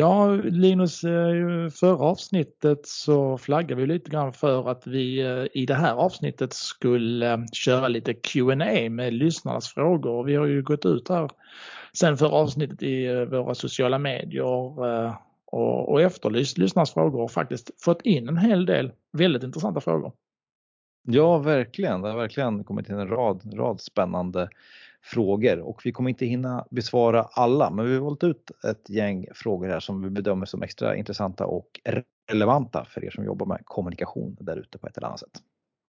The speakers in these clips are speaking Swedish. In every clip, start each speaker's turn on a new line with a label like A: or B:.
A: Ja, Linus, eh, förra avsnittet så flaggade vi lite grann för att vi eh, i det här avsnittet skulle eh, köra lite Q&A med lyssnarnas frågor. Vi har ju gått ut här sen förra avsnittet i våra sociala medier och, efterlyst lyssnarnas frågor och faktiskt fått in en hel del väldigt intressanta frågor.
B: Ja, verkligen. Det har verkligen kommit in en rad, rad spännande frågor och vi kommer inte hinna besvara alla men vi har valt ut ett gäng frågor här som vi bedömer som extra intressanta och relevanta för er som jobbar med kommunikation där ute på ett eller annat sätt.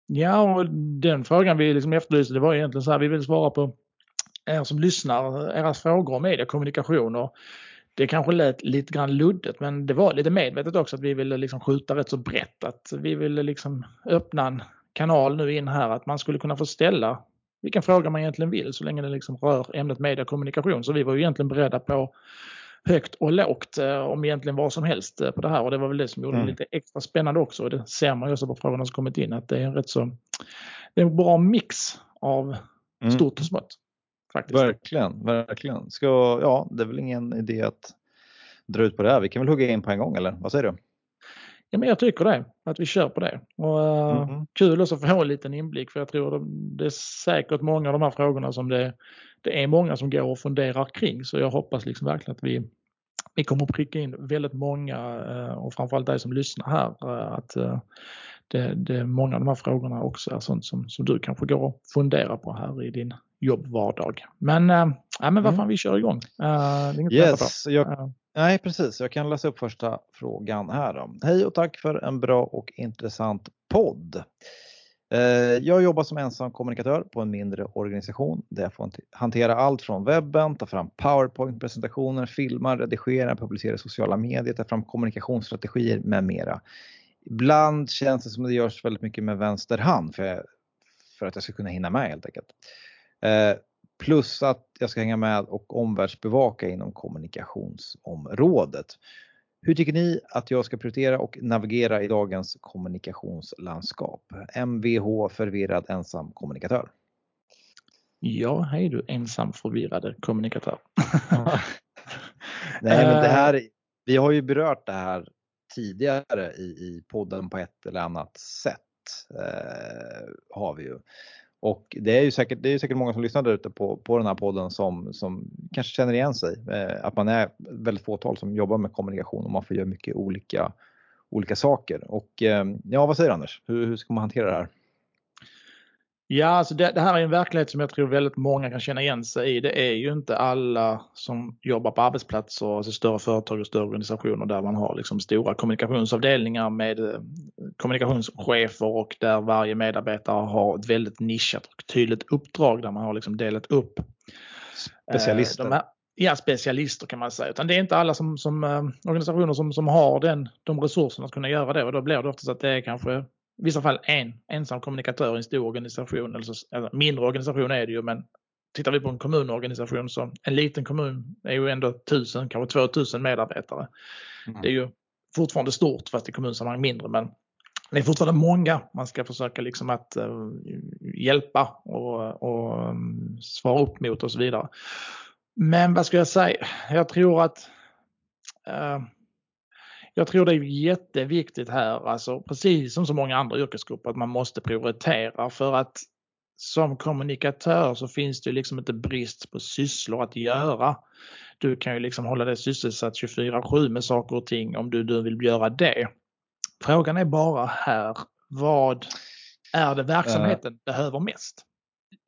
A: Ja, och den frågan vi liksom efterlyste det var egentligen så här, vi vill svara på er som lyssnar, era frågor om mediekommunikation och det kanske lät lite grann luddigt men det var lite medvetet också att vi ville liksom skjuta rätt så brett. Att vi ville liksom öppna en kanal nu in här att man skulle kunna få ställa vilken fråga man egentligen vill så länge det liksom rör ämnet media och kommunikation. Så vi var ju egentligen beredda på högt och lågt eh, om egentligen vad som helst eh, på det här och det var väl det som gjorde det mm. lite extra spännande också. Och det ser man ju också på frågorna som kommit in att det är en rätt så det är en bra mix av mm. stort och smått.
B: Faktiskt. Verkligen, verkligen. Ska, ja, det är väl ingen idé att dra ut på det här. Vi kan väl hugga in på en gång eller vad säger du?
A: Ja, men jag tycker det, att vi kör på det. Och, mm. Kul också att få en liten inblick för jag tror det är säkert många av de här frågorna som det, det är många som går och funderar kring så jag hoppas liksom verkligen att vi, vi kommer att pricka in väldigt många uh, och framförallt dig som lyssnar här uh, att det, det, många av de här frågorna också är sånt som, som du kanske går och funderar på här i din jobbvardag. Men, äh, men vad mm. fan, vi kör igång.
B: Uh, yes, jag, Nej, precis. Jag kan läsa upp första frågan här. Då. Hej och tack för en bra och intressant podd. Eh, jag jobbar som ensam kommunikatör på en mindre organisation där jag får hantera allt från webben, ta fram powerpoint-presentationer, filma, redigera, publicera i sociala medier, ta fram kommunikationsstrategier med mera. Ibland känns det som att det görs väldigt mycket med vänster hand för, för att jag ska kunna hinna med helt enkelt. Eh, Eh, Plus att jag ska hänga med och omvärldsbevaka inom kommunikationsområdet. Hur tycker ni att jag ska prioritera och navigera i dagens kommunikationslandskap? MVH förvirrad ensam kommunikatör.
A: Ja, hej du ensam förvirrade kommunikatör.
B: Nej, men det här, vi har ju berört det här tidigare i, i podden på ett eller annat sätt. Eh, har vi ju. Och det är ju säkert, det är säkert många som lyssnar där ute på, på den här podden som, som kanske känner igen sig. Eh, att man är väldigt fåtal som jobbar med kommunikation och man får göra mycket olika, olika saker. Och eh, ja, vad säger du Anders? Hur, hur ska man hantera det här?
A: Ja, alltså det, det, här är en verklighet som jag tror väldigt många kan känna igen sig i. Det är ju inte alla som jobbar på arbetsplatser, alltså större företag och större organisationer där man har liksom stora kommunikationsavdelningar med eh, kommunikationschefer och där varje medarbetare har ett väldigt nischat och tydligt uppdrag där man har liksom delat upp
B: specialister.
A: Eh, här, ja, specialister kan man säga. Utan det är inte alla som, som eh, organisationer som, som har den, de resurserna att kunna göra det och då blir det oftast att det är kanske i vissa fall en ensam kommunikatör i en stor organisation. Alltså, alltså, mindre organisation är det ju men tittar vi på en kommunorganisation så en liten kommun är ju ändå 1000, kanske 2000 medarbetare. Mm. Det är ju fortfarande stort fast i kommunsammanhang mindre men det är fortfarande många man ska försöka liksom att uh, hjälpa och, och um, svara upp mot och så vidare. Men vad ska jag säga? Jag tror att uh, jag tror det är jätteviktigt här, alltså precis som så många andra yrkesgrupper, att man måste prioritera för att som kommunikatör så finns det liksom inte brist på sysslor att göra. Du kan ju liksom hålla dig sysselsatt 24-7 med saker och ting om du, du vill göra det. Frågan är bara här, vad är det verksamheten uh, behöver mest?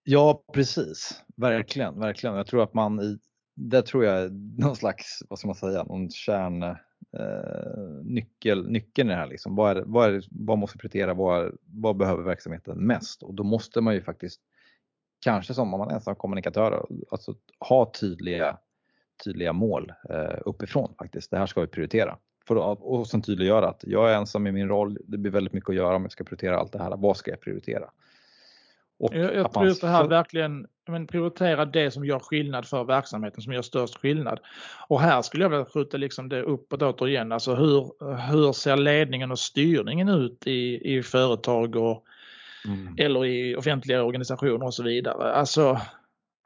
B: Ja, precis. Verkligen, verkligen. Jag tror att man i, det tror jag är någon slags, vad ska man säga, någon kärn Eh, nyckel, nyckeln i det här. Liksom. Vad, är, vad, är, vad måste prioritera? Vad, vad behöver verksamheten mest? Och då måste man ju faktiskt, kanske som om man är ensam kommunikatör, alltså ha tydliga, tydliga mål eh, uppifrån faktiskt. Det här ska vi prioritera. För att, och sen tydliggöra att jag är ensam i min roll, det blir väldigt mycket att göra om jag ska prioritera allt det här. Vad ska jag prioritera?
A: Och jag, jag tror det här verkligen men, prioritera det som gör skillnad för verksamheten, som gör störst skillnad. Och här skulle jag vilja skjuta liksom det uppåt återigen. Alltså hur, hur ser ledningen och styrningen ut i, i företag och, mm. eller i offentliga organisationer och så vidare. Alltså,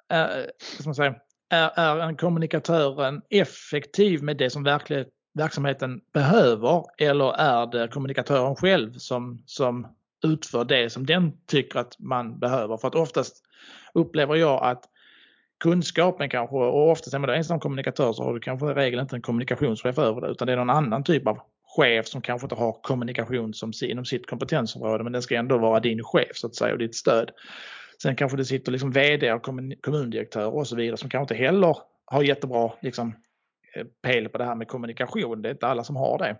A: är, man säga, är, är en kommunikatör effektiv med det som verkligen verksamheten behöver eller är det kommunikatören själv som, som utför det som den tycker att man behöver? För att oftast upplever jag att kunskapen kanske, och oftast är man då ensam kommunikatör så har du kanske i regel inte en kommunikationschef över det utan det är någon annan typ av chef som kanske inte har kommunikation som inom sitt kompetensområde men den ska ändå vara din chef så att säga och ditt stöd. Sen kanske det sitter liksom vd och kommundirektörer och så vidare som kanske inte heller har jättebra liksom, eh, pel på det här med kommunikation. Det är inte alla som har det.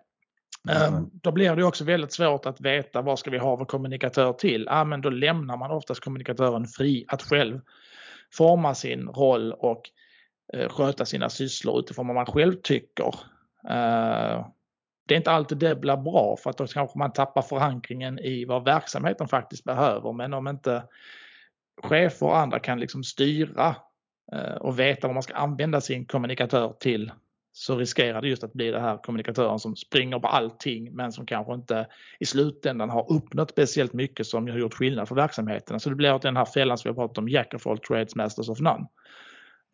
A: Mm. Ehm, då blir det också väldigt svårt att veta vad ska vi ha vår kommunikatör till? Ja, men då lämnar man oftast kommunikatören fri att själv forma sin roll och eh, sköta sina sysslor utifrån vad man själv tycker. Eh, det är inte alltid det blir bra för att då kanske man tappar förankringen i vad verksamheten faktiskt behöver. Men om inte chefer och andra kan liksom styra eh, och veta vad man ska använda sin kommunikatör till så riskerar det just att bli det här kommunikatören som springer på allting men som kanske inte i slutändan har uppnått speciellt mycket som har gjort skillnad för verksamheten. Så det blir den här fällan som vi har pratat om, Jack of all trades, masters of none.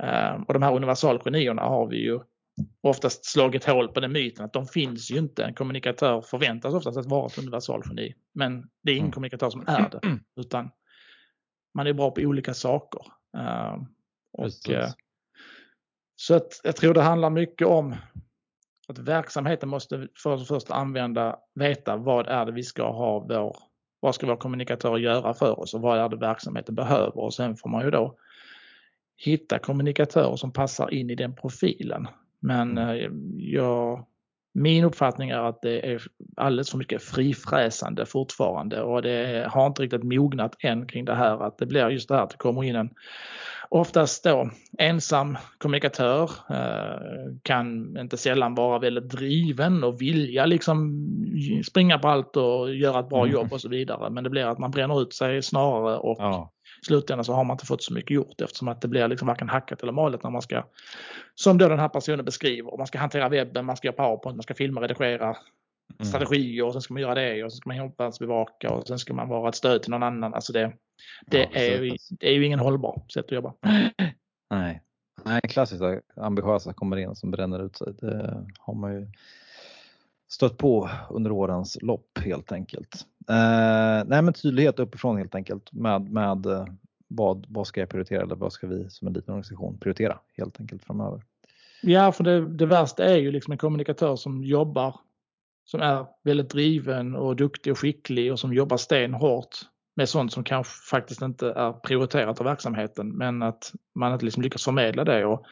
A: Eh, och de här universalgenierna har vi ju oftast slagit hål på den myten att de finns ju inte. En kommunikatör förväntas oftast att vara ett universalgeni. Men det är ingen mm. kommunikatör som är det. Utan man är bra på olika saker. Uh, och, uh, så att jag tror det handlar mycket om att verksamheten måste för det första använda, veta vad är det vi ska ha vår, vad ska vår kommunikatör göra för oss och vad är det verksamheten behöver och sen får man ju då hitta kommunikatörer som passar in i den profilen. Men mm. eh, jag, min uppfattning är att det är alldeles för mycket frifräsande fortfarande och det har inte riktigt mognat än kring det här att det blir just det här att det kommer in en oftast då ensam kommunikatör eh, kan inte sällan vara väldigt driven och vilja liksom springa på allt och göra ett bra mm. jobb och så vidare. Men det blir att man bränner ut sig snarare och ja i slutändan så har man inte fått så mycket gjort eftersom att det blir liksom varken hackat eller malet när man ska, som då den här personen beskriver, man ska hantera webben, man ska göra powerpoint, man ska filma, redigera mm. strategier och sen ska man göra det och sen ska man omvärldsbevaka och sen ska man vara ett stöd till någon annan. Alltså det, det, ja, är, ju, det är ju ingen hållbar sätt att jobba.
B: Nej, Nej klassiska ambitiösa kommer in som bränner ut sig. Det har man ju stött på under årens lopp helt enkelt. Eh, nej men tydlighet uppifrån helt enkelt med, med eh, vad, vad ska jag prioritera eller vad ska vi som en liten organisation prioritera helt enkelt framöver.
A: Ja, för det, det värsta är ju liksom en kommunikatör som jobbar, som är väldigt driven och duktig och skicklig och som jobbar stenhårt med sånt som kanske faktiskt inte är prioriterat av verksamheten men att man inte liksom lyckas förmedla det. Och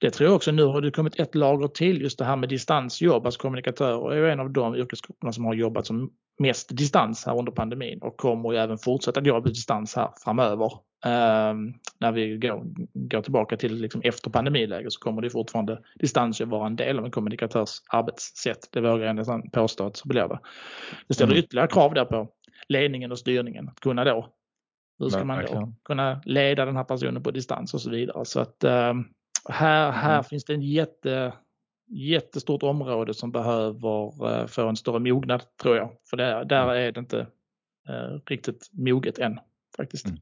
A: det tror jag också nu har det kommit ett lager till just det här med distansjobb. Alltså kommunikatörer är ju en av de yrkesgrupperna som har jobbat som mest distans här under pandemin och kommer ju även fortsätta jobba på distans här framöver. Um, när vi går, går tillbaka till liksom efter pandemiläget så kommer det fortfarande distansjobb vara en del av en kommunikatörs arbetssätt. Det vågar jag nästan påstå att så blir det. Det ställer mm. ytterligare krav där på ledningen och styrningen att kunna då hur ska man då kunna leda den här personen på distans och så vidare. Så att um, här, här mm. finns det en jätte, jättestort område som behöver eh, få en större mognad tror jag. För där, där mm. är det inte eh, riktigt moget än faktiskt. Mm.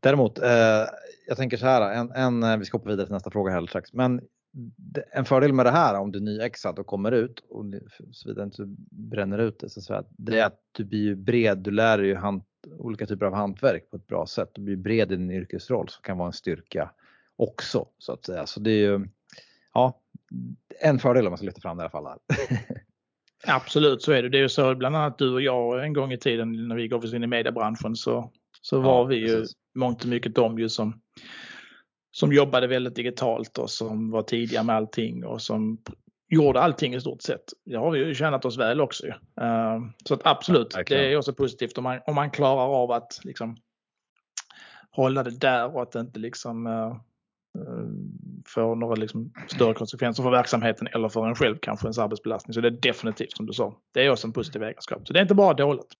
B: Däremot, eh, jag tänker så här, en, en, eh, vi ska hoppa vidare till nästa fråga här strax. Men en fördel med det här om du är nyexad och kommer ut och såvida inte du bränner ut det, så att det är att du blir bred, du lär dig hand, olika typer av hantverk på ett bra sätt. Du blir bred i din yrkesroll som kan vara en styrka också så att säga. Så det är ju ja, en fördel om man ska lyfta fram det i alla fall.
A: Absolut så är det. Det är ju så bland annat du och jag en gång i tiden när vi gav oss in i mediebranschen så, så var ja, vi ju precis. mångt och mycket de ju som, som jobbade väldigt digitalt och som var tidiga med allting och som gjorde allting i stort sett. Det har vi ju tjänat oss väl också. Uh, så att absolut, ja, det är också positivt om man, om man klarar av att liksom hålla det där och att det inte liksom Eh, får några liksom större konsekvenser för verksamheten eller för en själv kanske ens arbetsbelastning. Så det är definitivt som du sa. Det är också en positiv egenskap. Så det är inte bara dåligt.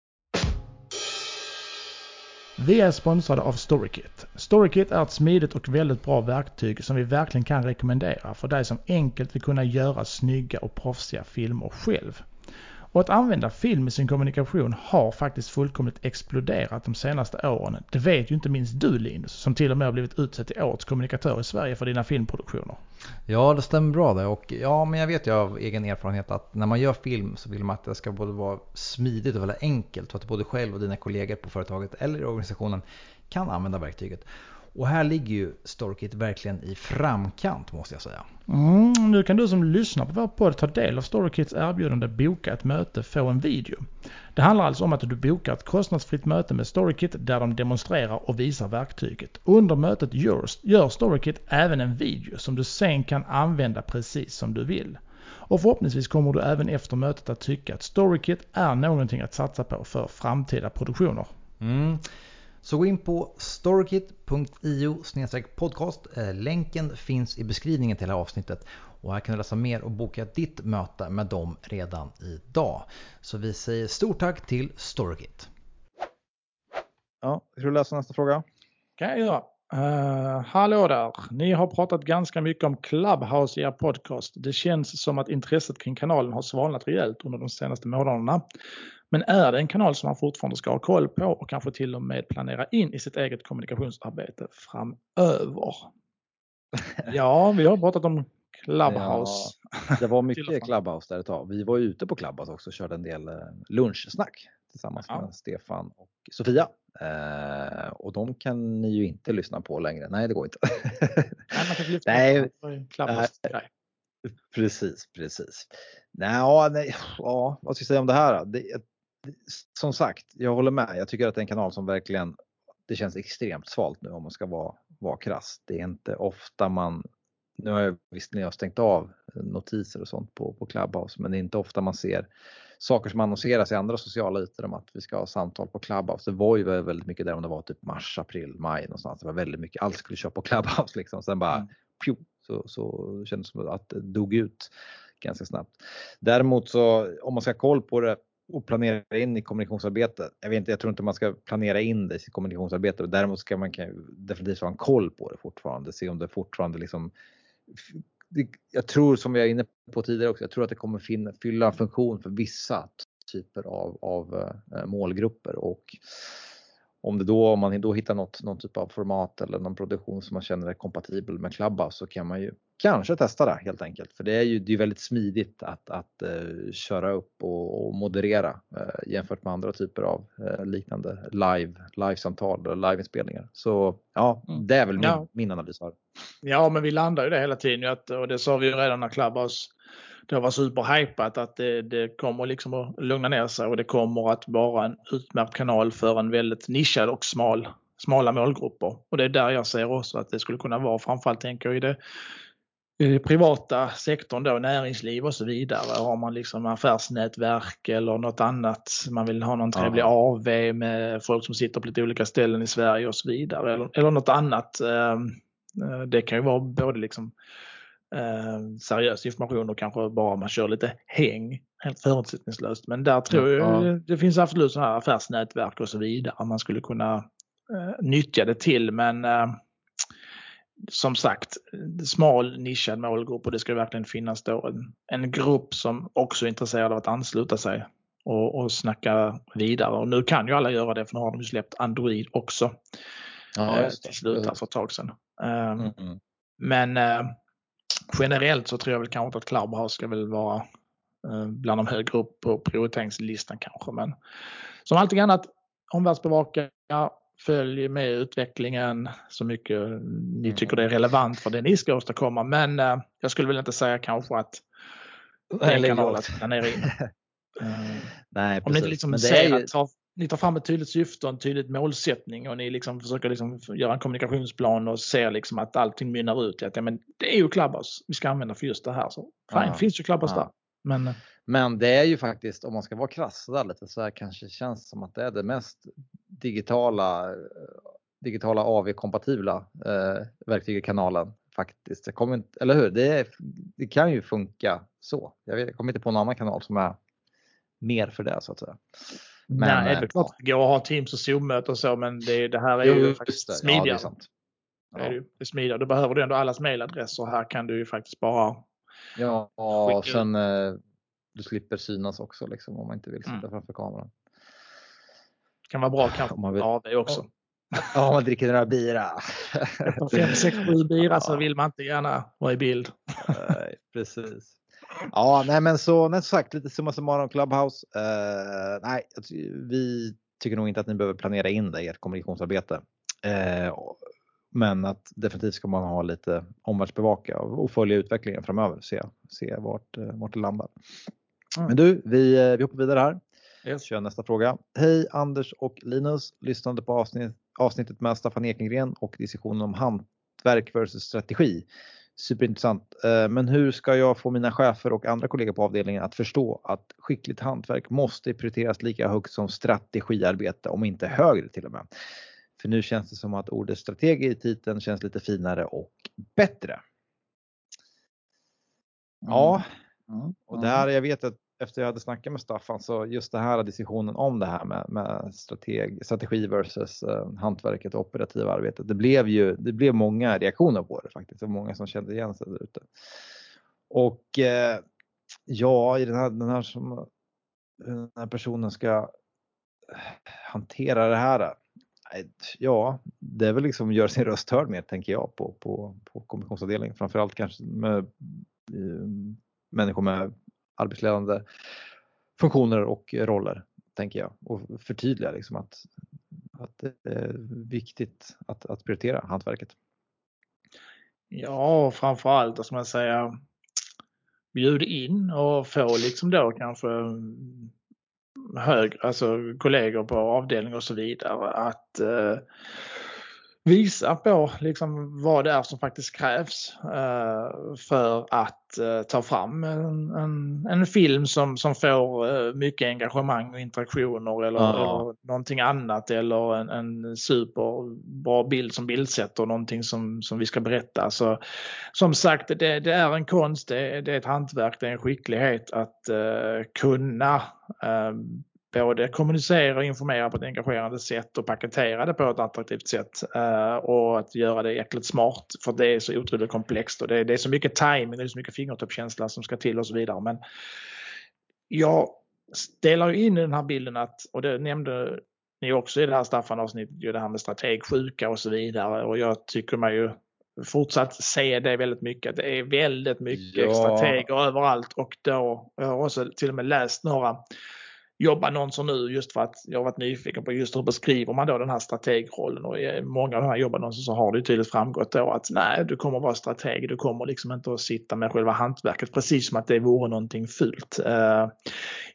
A: Vi är sponsrade av StoryKit. StoryKit är ett smidigt och väldigt bra verktyg som vi verkligen kan rekommendera för dig som enkelt vill kunna göra snygga och proffsiga filmer själv. Och att använda film i sin kommunikation har faktiskt fullkomligt exploderat de senaste åren. Det vet ju inte minst du Linus, som till och med har blivit utsedd till årets kommunikatör i Sverige för dina filmproduktioner.
B: Ja, det stämmer bra det. Och ja, men jag vet ju av egen erfarenhet att när man gör film så vill man att det ska både vara smidigt och väldigt enkelt. Så att både själv och dina kollegor på företaget eller i organisationen kan använda verktyget. Och här ligger ju Storkit verkligen i framkant måste jag säga.
A: Mm, nu kan du som lyssnar på vår podd ta del av Storykits erbjudande Boka ett möte, få en video. Det handlar alltså om att du bokar ett kostnadsfritt möte med Storykit där de demonstrerar och visar verktyget. Under mötet gör Storykit även en video som du sen kan använda precis som du vill. Och förhoppningsvis kommer du även efter mötet att tycka att Storykit är någonting att satsa på för framtida produktioner.
B: Mm. Så gå in på storykit.io podcast. Eh, länken finns i beskrivningen till det här avsnittet. Och här kan du läsa mer och boka ditt möte med dem redan idag. Så vi säger stort tack till Storykit. Ja, ska du läsa nästa fråga?
A: kan jag göra. Uh, hallå där! Ni har pratat ganska mycket om Clubhouse i er podcast. Det känns som att intresset kring kanalen har svalnat rejält under de senaste månaderna. Men är det en kanal som man fortfarande ska ha koll på och kanske till och med planera in i sitt eget kommunikationsarbete framöver? Ja, vi har pratat om Clubhouse.
B: Ja, det var mycket Clubhouse där ett tag. Vi var ute på Clubhouse också och körde en del eh, lunchsnack tillsammans ja. med Stefan och Sofia. Eh, och de kan ni ju inte lyssna på längre. Nej, det går inte.
A: Nej, man kan lyssna nej, på
B: precis, precis. Nej, nej, ja, vad ska jag säga om det här? Det, som sagt, jag håller med. Jag tycker att det är en kanal som verkligen, det känns extremt svalt nu om man ska vara, vara krass. Det är inte ofta man, nu har jag visst när jag stängt av notiser och sånt på, på Clubhouse, men det är inte ofta man ser saker som annonseras i andra sociala ytor om att vi ska ha samtal på Clubhouse. Det var ju väldigt mycket där om det var typ mars, april, maj någonstans. Det var väldigt mycket, allt skulle köra på Clubhouse liksom. Sen bara mm. pju, så, så kändes det som att det dog ut ganska snabbt. Däremot så om man ska ha koll på det och planera in i kommunikationsarbete. Jag vet inte, jag tror inte man ska planera in det i sitt kommunikationsarbete. Däremot ska man definitivt ha en koll på det fortfarande. Se om det fortfarande liksom jag tror som vi är inne på tidigare också, jag tror att det kommer finna, fylla en funktion för vissa typer av, av eh, målgrupper. Och om det då, om man då hittar något, någon typ av format eller någon produktion som man känner är kompatibel med Clubhouse så kan man ju kanske testa det helt enkelt. För det är ju det är väldigt smidigt att, att uh, köra upp och, och moderera uh, jämfört med andra typer av uh, liknande live, livesamtal och liveinspelningar. Så ja, mm. det är väl min, ja. min analys här.
A: Ja, men vi landar ju det hela tiden och det sa vi ju redan när Clubhouse det var superhypat att det, det kommer liksom att lugna ner sig och det kommer att vara en utmärkt kanal för en väldigt nischad och smal, smala målgrupper. Och det är där jag ser också att det skulle kunna vara, framförallt tänker jag i det privata sektorn då, näringsliv och så vidare. Har man liksom affärsnätverk eller något annat, man vill ha någon trevlig ja. AV med folk som sitter på lite olika ställen i Sverige och så vidare. Eller, eller något annat. Ehm, eh, det kan ju vara både liksom eh, seriös information och kanske bara man kör lite häng helt förutsättningslöst. Men där tror jag ja. det finns absolut sådana här affärsnätverk och så vidare man skulle kunna eh, nyttja det till. Men eh, som sagt, smal nischad målgrupp och det ska verkligen finnas då en, en grupp som också är intresserad av att ansluta sig och, och snacka vidare. Och nu kan ju alla göra det för nu har de ju släppt Android också. Ja, eh, till slut för ett tag sedan. Mm -hmm. Men uh, generellt så tror jag väl kanske inte att Clubhouse ska väl vara uh, bland de högre upp på prioriteringslistan kanske. Men som allting annat, omvärldsbevaka, följ med utvecklingen så mycket ni mm. tycker det är relevant för det ni ska åstadkomma. Men uh, jag skulle väl inte säga kanske att det är en kanal att planera in.
B: Nej,
A: Om ni inte liksom ser ju... att ni tar fram ett tydligt syfte och en tydlig målsättning och ni liksom försöker liksom göra en kommunikationsplan och ser liksom att allting mynnar ut i att ja, men det är ju Clubhouse vi ska använda för just det här. Så fine, ja. finns ju Clubhouse ja. där. Men,
B: men det är ju faktiskt, om man ska vara krass där lite så här kanske känns som att det är det mest digitala, digitala AV-kompatibla eh, verktyg i kanalen faktiskt. Det kommer inte, eller hur? Det, är, det kan ju funka så. Jag, vet, jag kommer inte på någon annan kanal som är mer för det så att säga.
A: Men, Nej, det är eh, klart det går att ha Teams och Zoom-möten och så men det, det här är ju faktiskt smidigare. Ja, det är sant. Ja. Det är, det är smidigare. Då behöver du ändå allas mailadresser. Här kan du ju faktiskt bara
B: Ja, och sen eh, du slipper synas också liksom, om man inte vill sitta mm. framför kameran.
A: Det kan vara bra kanske om man vill. av det också.
B: Ja, om man dricker några bira.
A: Fem, sex, sju bira så vill man inte gärna vara i bild.
B: Nej, precis. Ja, nej men så nej, sagt lite summa summarum Clubhouse. Uh, nej, vi tycker nog inte att ni behöver planera in det i ert kommunikationsarbete. Uh, men att definitivt ska man ha lite omvärldsbevaka och följa utvecklingen framöver. Se, se vart, eh, vart det landar. Mm. Men du, vi, vi hoppar vidare här. Yes. Kör nästa fråga. Hej Anders och Linus. Lyssnade på avsnitt, avsnittet med Staffan Ekengren och diskussionen om hantverk versus strategi. Superintressant. Eh, men hur ska jag få mina chefer och andra kollegor på avdelningen att förstå att skickligt hantverk måste prioriteras lika högt som strategiarbete, om inte högre till och med? För nu känns det som att ordet strateg i titeln känns lite finare och bättre. Ja, mm. Mm. och där jag vet att efter jag hade snackat med Staffan så just det här diskussionen om det här med, med strateg, strategi versus eh, hantverket och operativa arbetet. Det blev ju det blev många reaktioner på det faktiskt. Det var många som kände igen sig där ute. Och eh, ja, i den här, den här som den här personen ska hantera det här. Eh, ja, det är väl liksom göra sin röst hörd mer tänker jag på, på, på kommissionsavdelningen, Framförallt kanske med eh, människor med arbetsledande funktioner och roller, tänker jag. Och förtydliga liksom att, att det är viktigt att, att prioritera hantverket.
A: Ja, framförallt, vad ska man bjud in och få liksom då kanske mm, högre, alltså kollegor på avdelning och så vidare att eh, visa på liksom vad det är som faktiskt krävs eh, för att eh, ta fram en, en, en, film som, som får eh, mycket engagemang och interaktioner eller, ja. eller någonting annat eller en, en superbra bild som bildsätter någonting som, som vi ska berätta. Så, som sagt, det, det är en konst, det, det, är ett hantverk, det är en skicklighet att uh, kunna uh, både kommunicera och informera på ett engagerande sätt och paketera det på ett attraktivt sätt uh, och att göra det jäkligt smart för det är så otroligt komplext och det, det är så mycket timing och det är så mycket fingertoppskänsla som ska till och så vidare. Men jag delar in i den här bilden att, och det nämnde ni också i det här Staffan-avsnittet, det här med strategsjuka och så vidare och jag tycker man ju fortsatt se det väldigt mycket. Det är väldigt mycket ja. strateger överallt och då jag har också till och med läst några jobbannonser nu just för att jag har varit nyfiken på just hur beskriver man då den här strategrollen och i många av de här jobbannonserna så har det tydligt framgått då att nej, du kommer vara strateg, du kommer liksom inte att sitta med själva hantverket precis som att det vore någonting fult. Uh,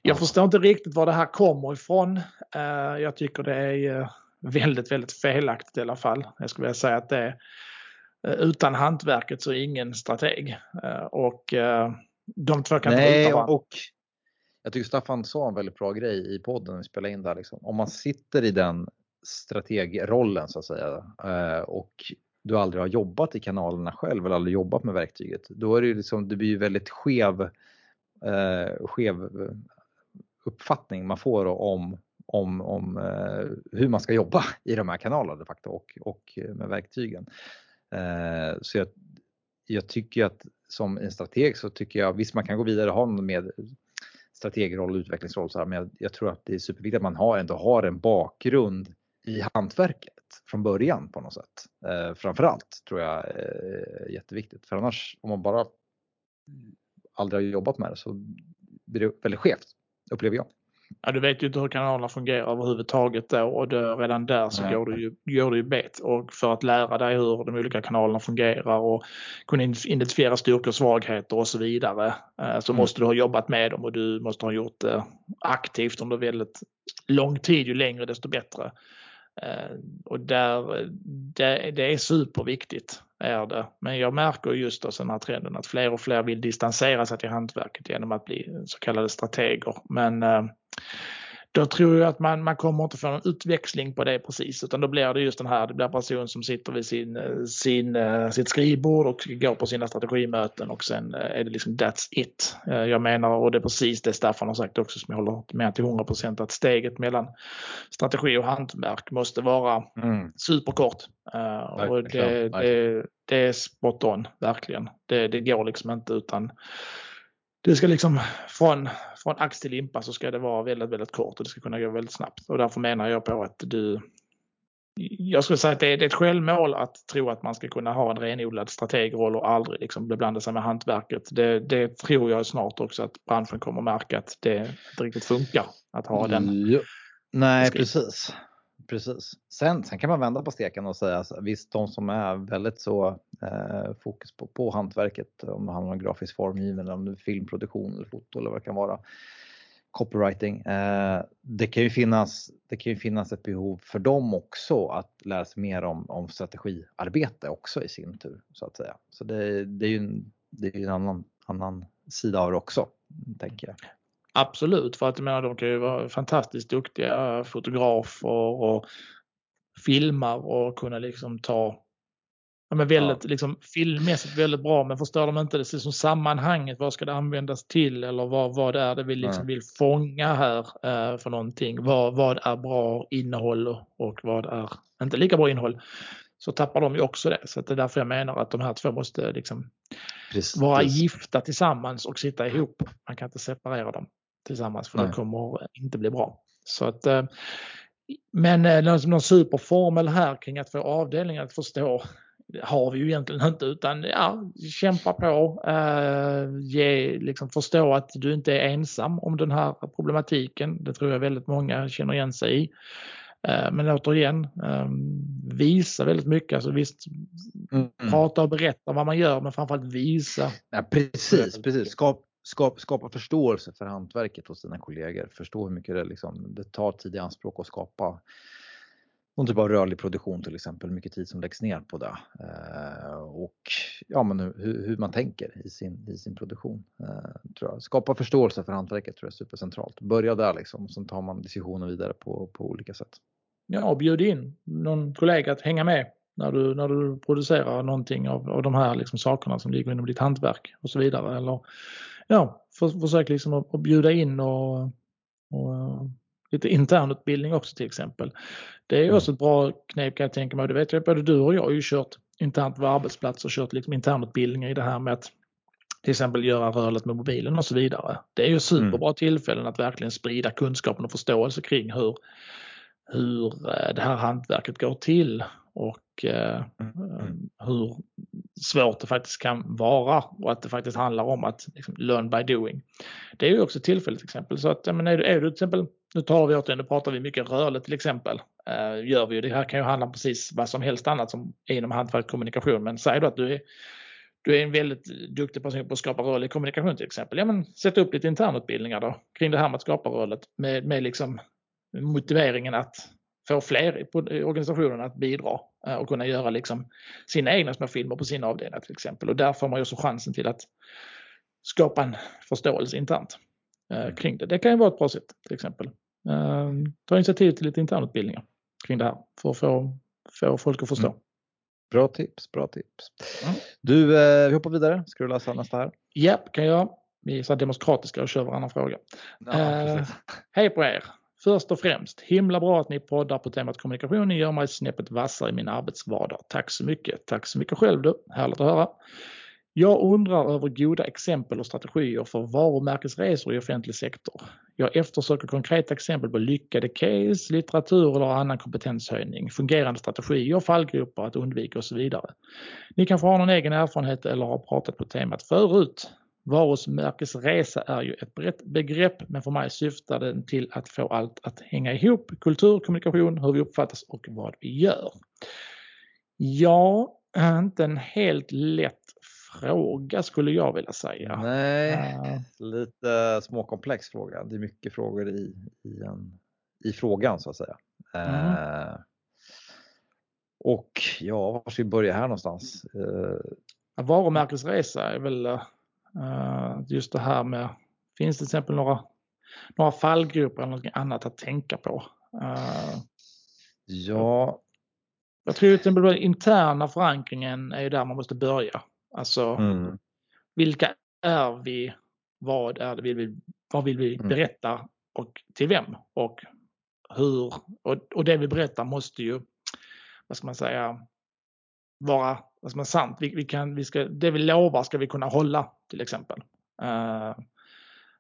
A: jag förstår inte riktigt var det här kommer ifrån. Uh, jag tycker det är väldigt, väldigt felaktigt i alla fall. Jag skulle vilja säga att det är utan hantverket så är ingen strateg och de två kan
B: inte Nej, och jag tycker Staffan sa en väldigt bra grej i podden när vi spelade in där. Liksom. Om man sitter i den strategrollen så att säga eh, och du aldrig har jobbat i kanalerna själv eller aldrig jobbat med verktyget, då är det liksom, det blir ju väldigt skev, eh, skev uppfattning man får om, om, om eh, hur man ska jobba i de här kanalerna de facto och, och med verktygen. Eh, så jag, jag tycker att som en strateg så tycker jag visst man kan gå vidare och ha med strategroll och utvecklingsroll. Så här, men jag, jag, tror att det är superviktigt att man har, ändå har en bakgrund i hantverket från början på något sätt. Eh, framförallt tror jag är jätteviktigt. För annars om man bara aldrig har jobbat med det så blir det väldigt skevt upplever jag.
A: Ja, du vet ju inte hur kanalerna fungerar överhuvudtaget då och det, redan där så Nej. går du ju, går du ju bet. Och för att lära dig hur de olika kanalerna fungerar och kunna identifiera styrkor och svagheter och så vidare eh, så mm. måste du ha jobbat med dem och du måste ha gjort det aktivt under väldigt lång tid. Ju längre desto bättre. Eh, och där, det, det är superviktigt är det. Men jag märker just den här trenden att fler och fler vill distansera sig till hantverket genom att bli så kallade strateger. Men eh, då tror jag att man, man kommer inte få någon utväxling på det precis utan då blir det just den här, det blir person som sitter vid sin, sin, sitt skrivbord och går på sina strategimöten och sen är det liksom that's it. Jag menar, och det är precis det Staffan har sagt också som jag håller med till 100 att steget mellan strategi och hantverk måste vara mm. superkort. och det, det, det, är spot on, verkligen. Det, det går liksom inte utan det ska liksom från, från ax till limpa så ska det vara väldigt, väldigt kort och det ska kunna gå väldigt snabbt. Och därför menar jag på att du jag skulle säga att det är, ett självmål att tro att man ska kunna ha en renodlad strategroll och aldrig liksom beblanda sig med hantverket. Det, det, tror jag snart också att branschen kommer märka att det inte riktigt funkar att ha den.
B: Ja. Nej, precis. Precis. Sen, sen kan man vända på steken och säga visst de som är väldigt så eh, fokus på, på hantverket, om det handlar om grafisk formgivning, om det är filmproduktion eller foto eller vad det kan vara, copywriting. Eh, det, kan ju finnas, det kan ju finnas ett behov för dem också att lära sig mer om, om strategiarbete också i sin tur så att säga. Så det, det är ju en, det är en annan, annan sida av det också, tänker jag.
A: Absolut, för att jag menar, de kan ju vara fantastiskt duktiga fotografer och filmar och kunna liksom ta Ja, men väldigt, ja. liksom, filmmässigt väldigt bra men förstår de inte det som sammanhanget, vad ska det användas till eller vad, vad är det vi liksom vill fånga här eh, för någonting? Vad, vad är bra innehåll och vad är inte lika bra innehåll? Så tappar de ju också det. Så det är därför jag menar att de här två måste liksom vara gifta tillsammans och sitta ihop. Man kan inte separera dem tillsammans för Nej. det kommer inte bli bra. Så att, eh, men eh, någon superformel här kring att få avdelningen att förstå har vi ju egentligen inte utan ja, kämpa på, eh, ge, liksom förstå att du inte är ensam om den här problematiken. Det tror jag väldigt många känner igen sig i. Eh, men återigen, eh, visa väldigt mycket. Alltså visst, mm. prata och berätta vad man gör men framförallt visa.
B: Ja, precis, precis. Skap, skapa, skapa förståelse för hantverket hos dina kollegor. Förstå hur mycket det, liksom, det tar tid i anspråk att skapa någon typ av rörlig produktion till exempel, hur mycket tid som läggs ner på det. Eh, och ja, men hur, hur, man tänker i sin, i sin produktion. Eh, tror jag. Skapa förståelse för hantverket tror jag är supercentralt. Börja där liksom, och sen tar man diskussionen vidare på, på olika sätt.
A: Ja, bjud in någon kollega att hänga med när du, när du producerar någonting av, av de här liksom sakerna som ligger inom ditt hantverk och så vidare. Eller, ja, för, försök liksom att, att bjuda in och, och lite internutbildning också till exempel. Det är mm. också ett bra knep kan jag tänka mig. Det vet jag både du och jag har ju kört internt på arbetsplatser och kört liksom internutbildningar i det här med att till exempel göra rörligt med mobilen och så vidare. Det är ju superbra mm. tillfällen att verkligen sprida kunskapen och förståelse kring hur, hur eh, det här hantverket går till och eh, mm. hur svårt det faktiskt kan vara och att det faktiskt handlar om att liksom, learn by doing. Det är ju också ett tillfälligt exempel. Så att, men är, du, är du till exempel, nu tar vi återigen, nu pratar vi mycket rörligt till exempel. Eh, gör vi ju, det här kan ju handla om precis vad som helst annat som inom hantverk kommunikation. Men säg då att du är, du är en väldigt duktig person på att skapa rörlig kommunikation till exempel. Ja men sätt upp lite internutbildningar då kring det här med att skapa rörligt med, med liksom motiveringen att få fler i organisationen att bidra eh, och kunna göra liksom sina egna små filmer på sina avdelningar till exempel. Och där får man ju också chansen till att skapa en förståelse internt eh, mm. kring det. Det kan ju vara ett bra sätt till exempel. Eh, ta initiativ till lite internutbildningar kring det här för att få, få folk att förstå. Mm.
B: Bra tips, bra tips. Mm. Du, vi hoppar vidare. Ska du läsa nästa här?
A: Japp, kan jag. Vi är så demokratiska och kör varannan fråga. Ja, eh, hej på er! Först och främst, himla bra att ni poddar på temat kommunikation. Ni gör mig snäppet vassare i min arbetsvardag. Tack så mycket. Tack så mycket själv du. Härligt att höra. Jag undrar över goda exempel och strategier för varumärkesresor i offentlig sektor. Jag eftersöker konkreta exempel på lyckade case, litteratur eller annan kompetenshöjning, fungerande strategier, fallgrupper att undvika och så vidare. Ni kanske har någon egen erfarenhet eller har pratat på temat förut. Varumärkesresa är ju ett brett begrepp men för mig syftar den till att få allt att hänga ihop. Kultur, kommunikation, hur vi uppfattas och vad vi gör. Ja, inte en helt lätt fråga skulle jag vilja säga.
B: Nej, uh, lite småkomplex fråga. Det är mycket frågor i, i, en, i frågan så att säga. Mm. Uh, och ja, var ska vi börja här någonstans? Uh,
A: varumärkesresa är väl Eh, just det här med, finns det till exempel några, några fallgrupper eller något annat att tänka på?
B: Eh, ja.
A: Jag tror att den interna förankringen är där man måste börja. Alltså, mm. vilka är vi? Vad är det vi vill, vad vill vi mm. berätta och till vem? Och hur? Och, och det vi berättar måste ju, vad ska man säga, vara vad som är sant. Vi, vi kan, vi ska, det vi lovar ska vi kunna hålla till exempel.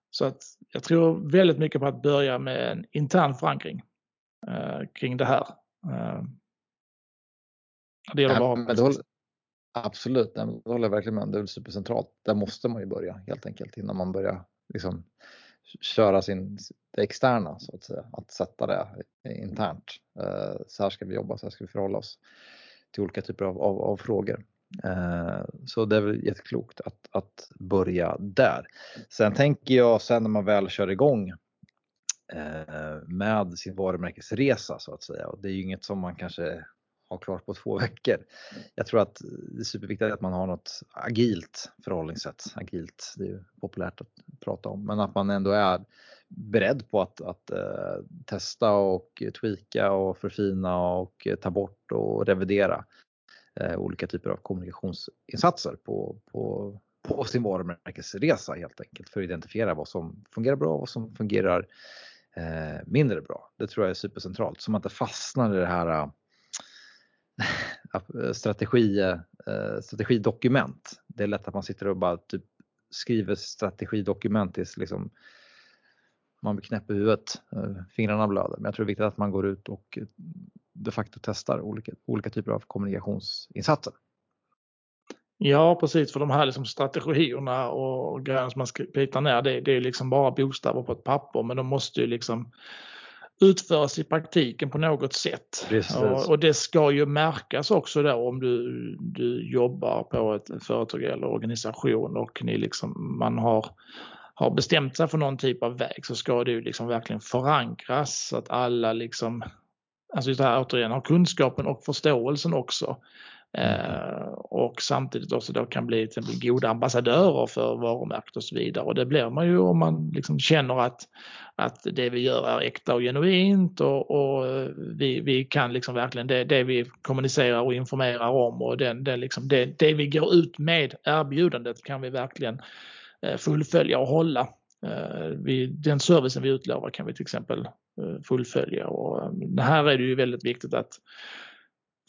A: Så att jag tror väldigt mycket på att börja med en intern förankring kring det här.
B: Det gäller bara men då, Absolut, det håller jag verkligen med om. Det är supercentralt. Där måste man ju börja helt enkelt innan man börjar liksom köra sin, det externa så att säga. Att sätta det internt. Så här ska vi jobba, så här ska vi förhålla oss till olika typer av, av, av frågor. Eh, så det är väl jätteklokt att, att börja där. Sen tänker jag sen när man väl kör igång eh, med sin varumärkesresa så att säga. Och det är ju inget som man kanske ha klart på två veckor. Jag tror att det är superviktigt att man har något agilt förhållningssätt. Agilt, det är ju populärt att prata om, men att man ändå är beredd på att, att uh, testa och tweaka och förfina och eh, ta bort och revidera uh, olika typer av kommunikationsinsatser på, på, på sin varumärkesresa helt enkelt för att identifiera vad som fungerar bra och vad som fungerar mindre bra. Det tror jag är supercentralt så man inte fastnar i det här Eh, strategi, eh, strategidokument. Det är lätt att man sitter och bara typ skriver strategidokument tills liksom man blir knäpp i huvudet, eh, fingrarna blöder. Men jag tror det är viktigt att man går ut och de facto testar olika, olika typer av kommunikationsinsatser.
A: Ja precis, för de här liksom strategierna och grejerna som man skriver ner, det, det är liksom bara bokstäver på ett papper men de måste ju liksom utföras i praktiken på något sätt. Och, och, det ska ju märkas också då om du, du jobbar på ett företag eller organisation och ni liksom, man har, har bestämt sig för någon typ av väg så ska det ju liksom verkligen förankras så att alla liksom, alltså just det här återigen, har kunskapen och förståelsen också. Mm. Eh, och samtidigt också då kan bli till exempel goda ambassadörer för varumärket och så vidare. Och det blir man ju om man liksom känner att, att det vi gör är äkta och genuint och, och eh, vi, vi kan liksom verkligen det, det vi kommunicerar och informerar om och den, den liksom, det, det vi går ut med erbjudandet kan vi verkligen eh, fullfölja och hålla. Eh, vi, den servicen vi utlovar kan vi till exempel fullfölja och här är det ju väldigt viktigt att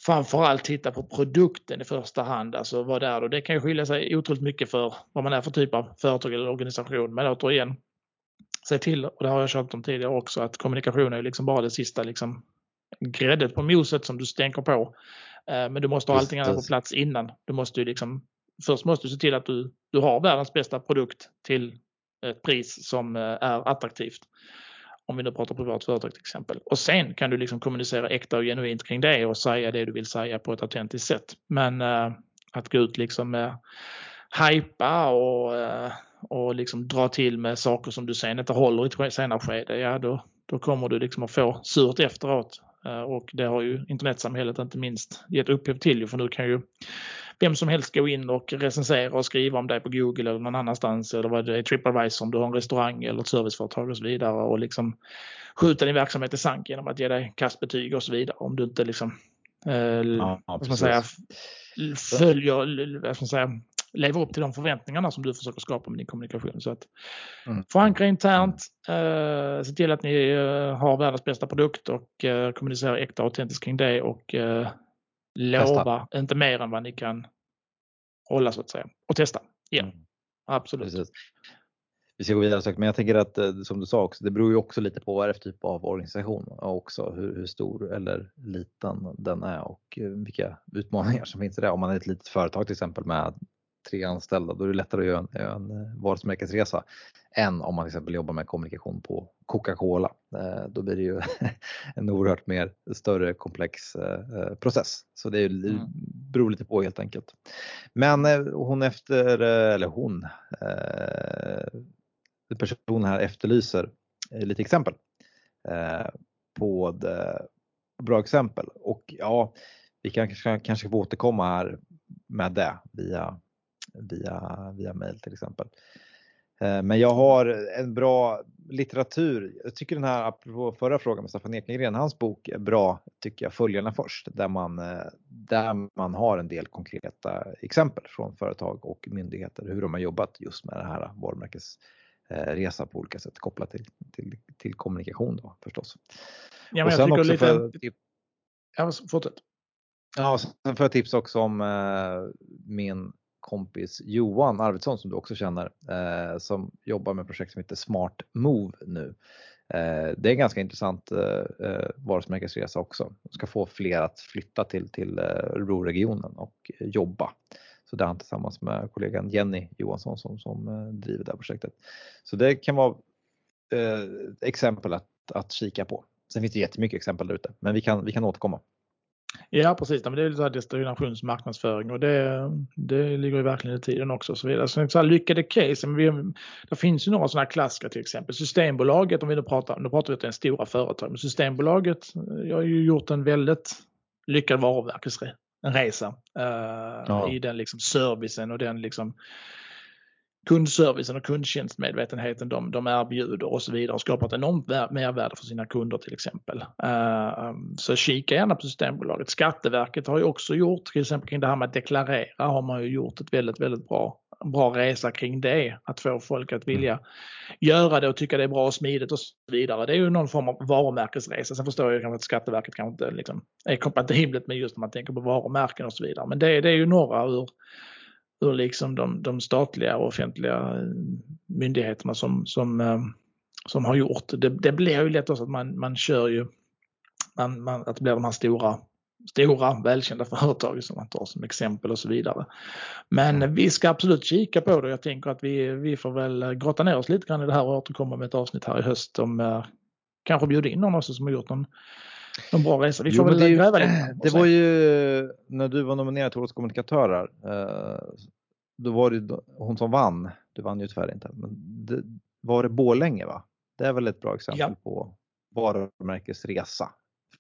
A: framförallt titta på produkten i första hand. Alltså vad det är då. Det kan ju skilja sig otroligt mycket för vad man är för typ av företag eller organisation. Men återigen, se till, och det har jag tjatat om tidigare också, att kommunikation är liksom bara det sista liksom gräddet på moset som du stänker på. Eh, men du måste ha allting annat på plats innan. Du måste ju liksom, först måste du se till att du, du har världens bästa produkt till ett pris som eh, är attraktivt. Om vi nu pratar privat företag till exempel. Och sen kan du liksom kommunicera äkta och genuint kring det och säga det du vill säga på ett autentiskt sätt. Men äh, att gå ut liksom med hajpa och, äh, och liksom dra till med saker som du sen inte håller i ett senare skede, ja då, då kommer du liksom att få surt efteråt. Eh, och det har ju internetsamhället inte minst gett upphov till för nu kan ju vem som helst gå in och recensera och skriva om dig på Google eller någon annanstans eller vad det är Tripadvisor om du har en restaurang eller ett serviceföretag och så vidare och liksom skjuta din verksamhet i sank genom att ge dig kastbetyg och så vidare om du inte liksom eh, ja, vad man säga, följer, vad man säga, lever upp till de förväntningarna som du försöker skapa med din kommunikation. Så att mm. Förankra internt, eh, se till att ni eh, har världens bästa produkt och eh, kommunicera äkta och autentiskt kring det och eh, lova inte mer än vad ni kan hålla så att säga och testa. Ja, mm. absolut. Precis.
B: Vi ska gå vidare, men jag tänker att eh, som du sa också, det beror ju också lite på vad det är för typ av organisation och också hur, hur, stor eller liten den är och eh, vilka utmaningar som finns i det. Om man är ett litet företag till exempel med tre anställda, då är det lättare att göra en, en eh, varumärkesresa än om man till exempel jobbar med kommunikation på Coca-Cola. Eh, då blir det ju en oerhört mer större komplex eh, process. Så det mm. beror lite på helt enkelt. Men hon efter, eller hon, personen här efterlyser lite exempel på bra exempel och ja, vi kanske, kanske får återkomma här med det via via, via mail till exempel. Eh, men jag har en bra litteratur. Jag tycker den här, apropå förra frågan med Staffan Ekengren, hans bok är bra, tycker jag, Följarna först, där man, eh, där man har en del konkreta exempel från företag och myndigheter, hur de har jobbat just med det här varumärkesresa på olika sätt kopplat till, till, till kommunikation då förstås.
A: Ja, men och jag tycker lite... För, ja, fortsätt.
B: Ja, sen får jag tips också om eh, min kompis Johan Arvidsson som du också känner eh, som jobbar med projekt som heter Smart Move nu. Eh, det är en ganska intressant eh, eh varumärkesresa också. De ska få fler att flytta till, till eh, Örebroregionen och jobba. Så det är han tillsammans med kollegan Jenny Johansson som, som eh, driver det här projektet. Så det kan vara eh, exempel att, att kika på. Sen finns det jättemycket exempel där ute, men vi kan, vi kan återkomma.
A: Ja precis, men det är lite destinationsmarknadsföring och det, det ligger ju verkligen i tiden också. Och så vidare. Så, så här, lyckade case, men vi, det finns ju några sådana här klassiker till exempel. Systembolaget, om vi nu pratar, nu pratar vi om stora företag, men Systembolaget jag har ju gjort en väldigt lyckad varumärkesresa uh, ja. i den liksom servicen och den liksom kundservicen och kundtjänstmedvetenheten de, de erbjuder och så vidare och skapat enormt mervärde för sina kunder till exempel. Uh, så kika gärna på Systembolaget. Skatteverket har ju också gjort, till exempel kring det här med att deklarera har man ju gjort ett väldigt, väldigt bra bra resa kring det. Att få folk att vilja göra det och tycka det är bra och smidigt och så vidare. Det är ju någon form av varumärkesresa. Sen förstår jag att Skatteverket kanske inte liksom är kompatibelt med just när man tänker på varumärken och så vidare. Men det, det är ju några ur ur liksom de, de statliga och offentliga eh, myndigheterna som, som, eh, som har gjort. Det, det blir ju lätt också att man, man kör ju, man, man, att det blir de här stora stora välkända företag som man tar som exempel och så vidare. Men mm. vi ska absolut kika på det. Jag tänker att vi, vi får väl grotta ner oss lite grann i det här och återkomma med ett avsnitt här i höst om eh, kanske bjuda in någon också som har gjort någon en bra resa. Vi får jo, väl det, gräva lite.
B: Det var ju när du var nominerad till Årets kommunikatörer. Eh, då var det hon som vann. Du vann ju tyvärr inte. Men det, var det Bålänge va? Det är väl ett bra exempel ja. på varumärkesresa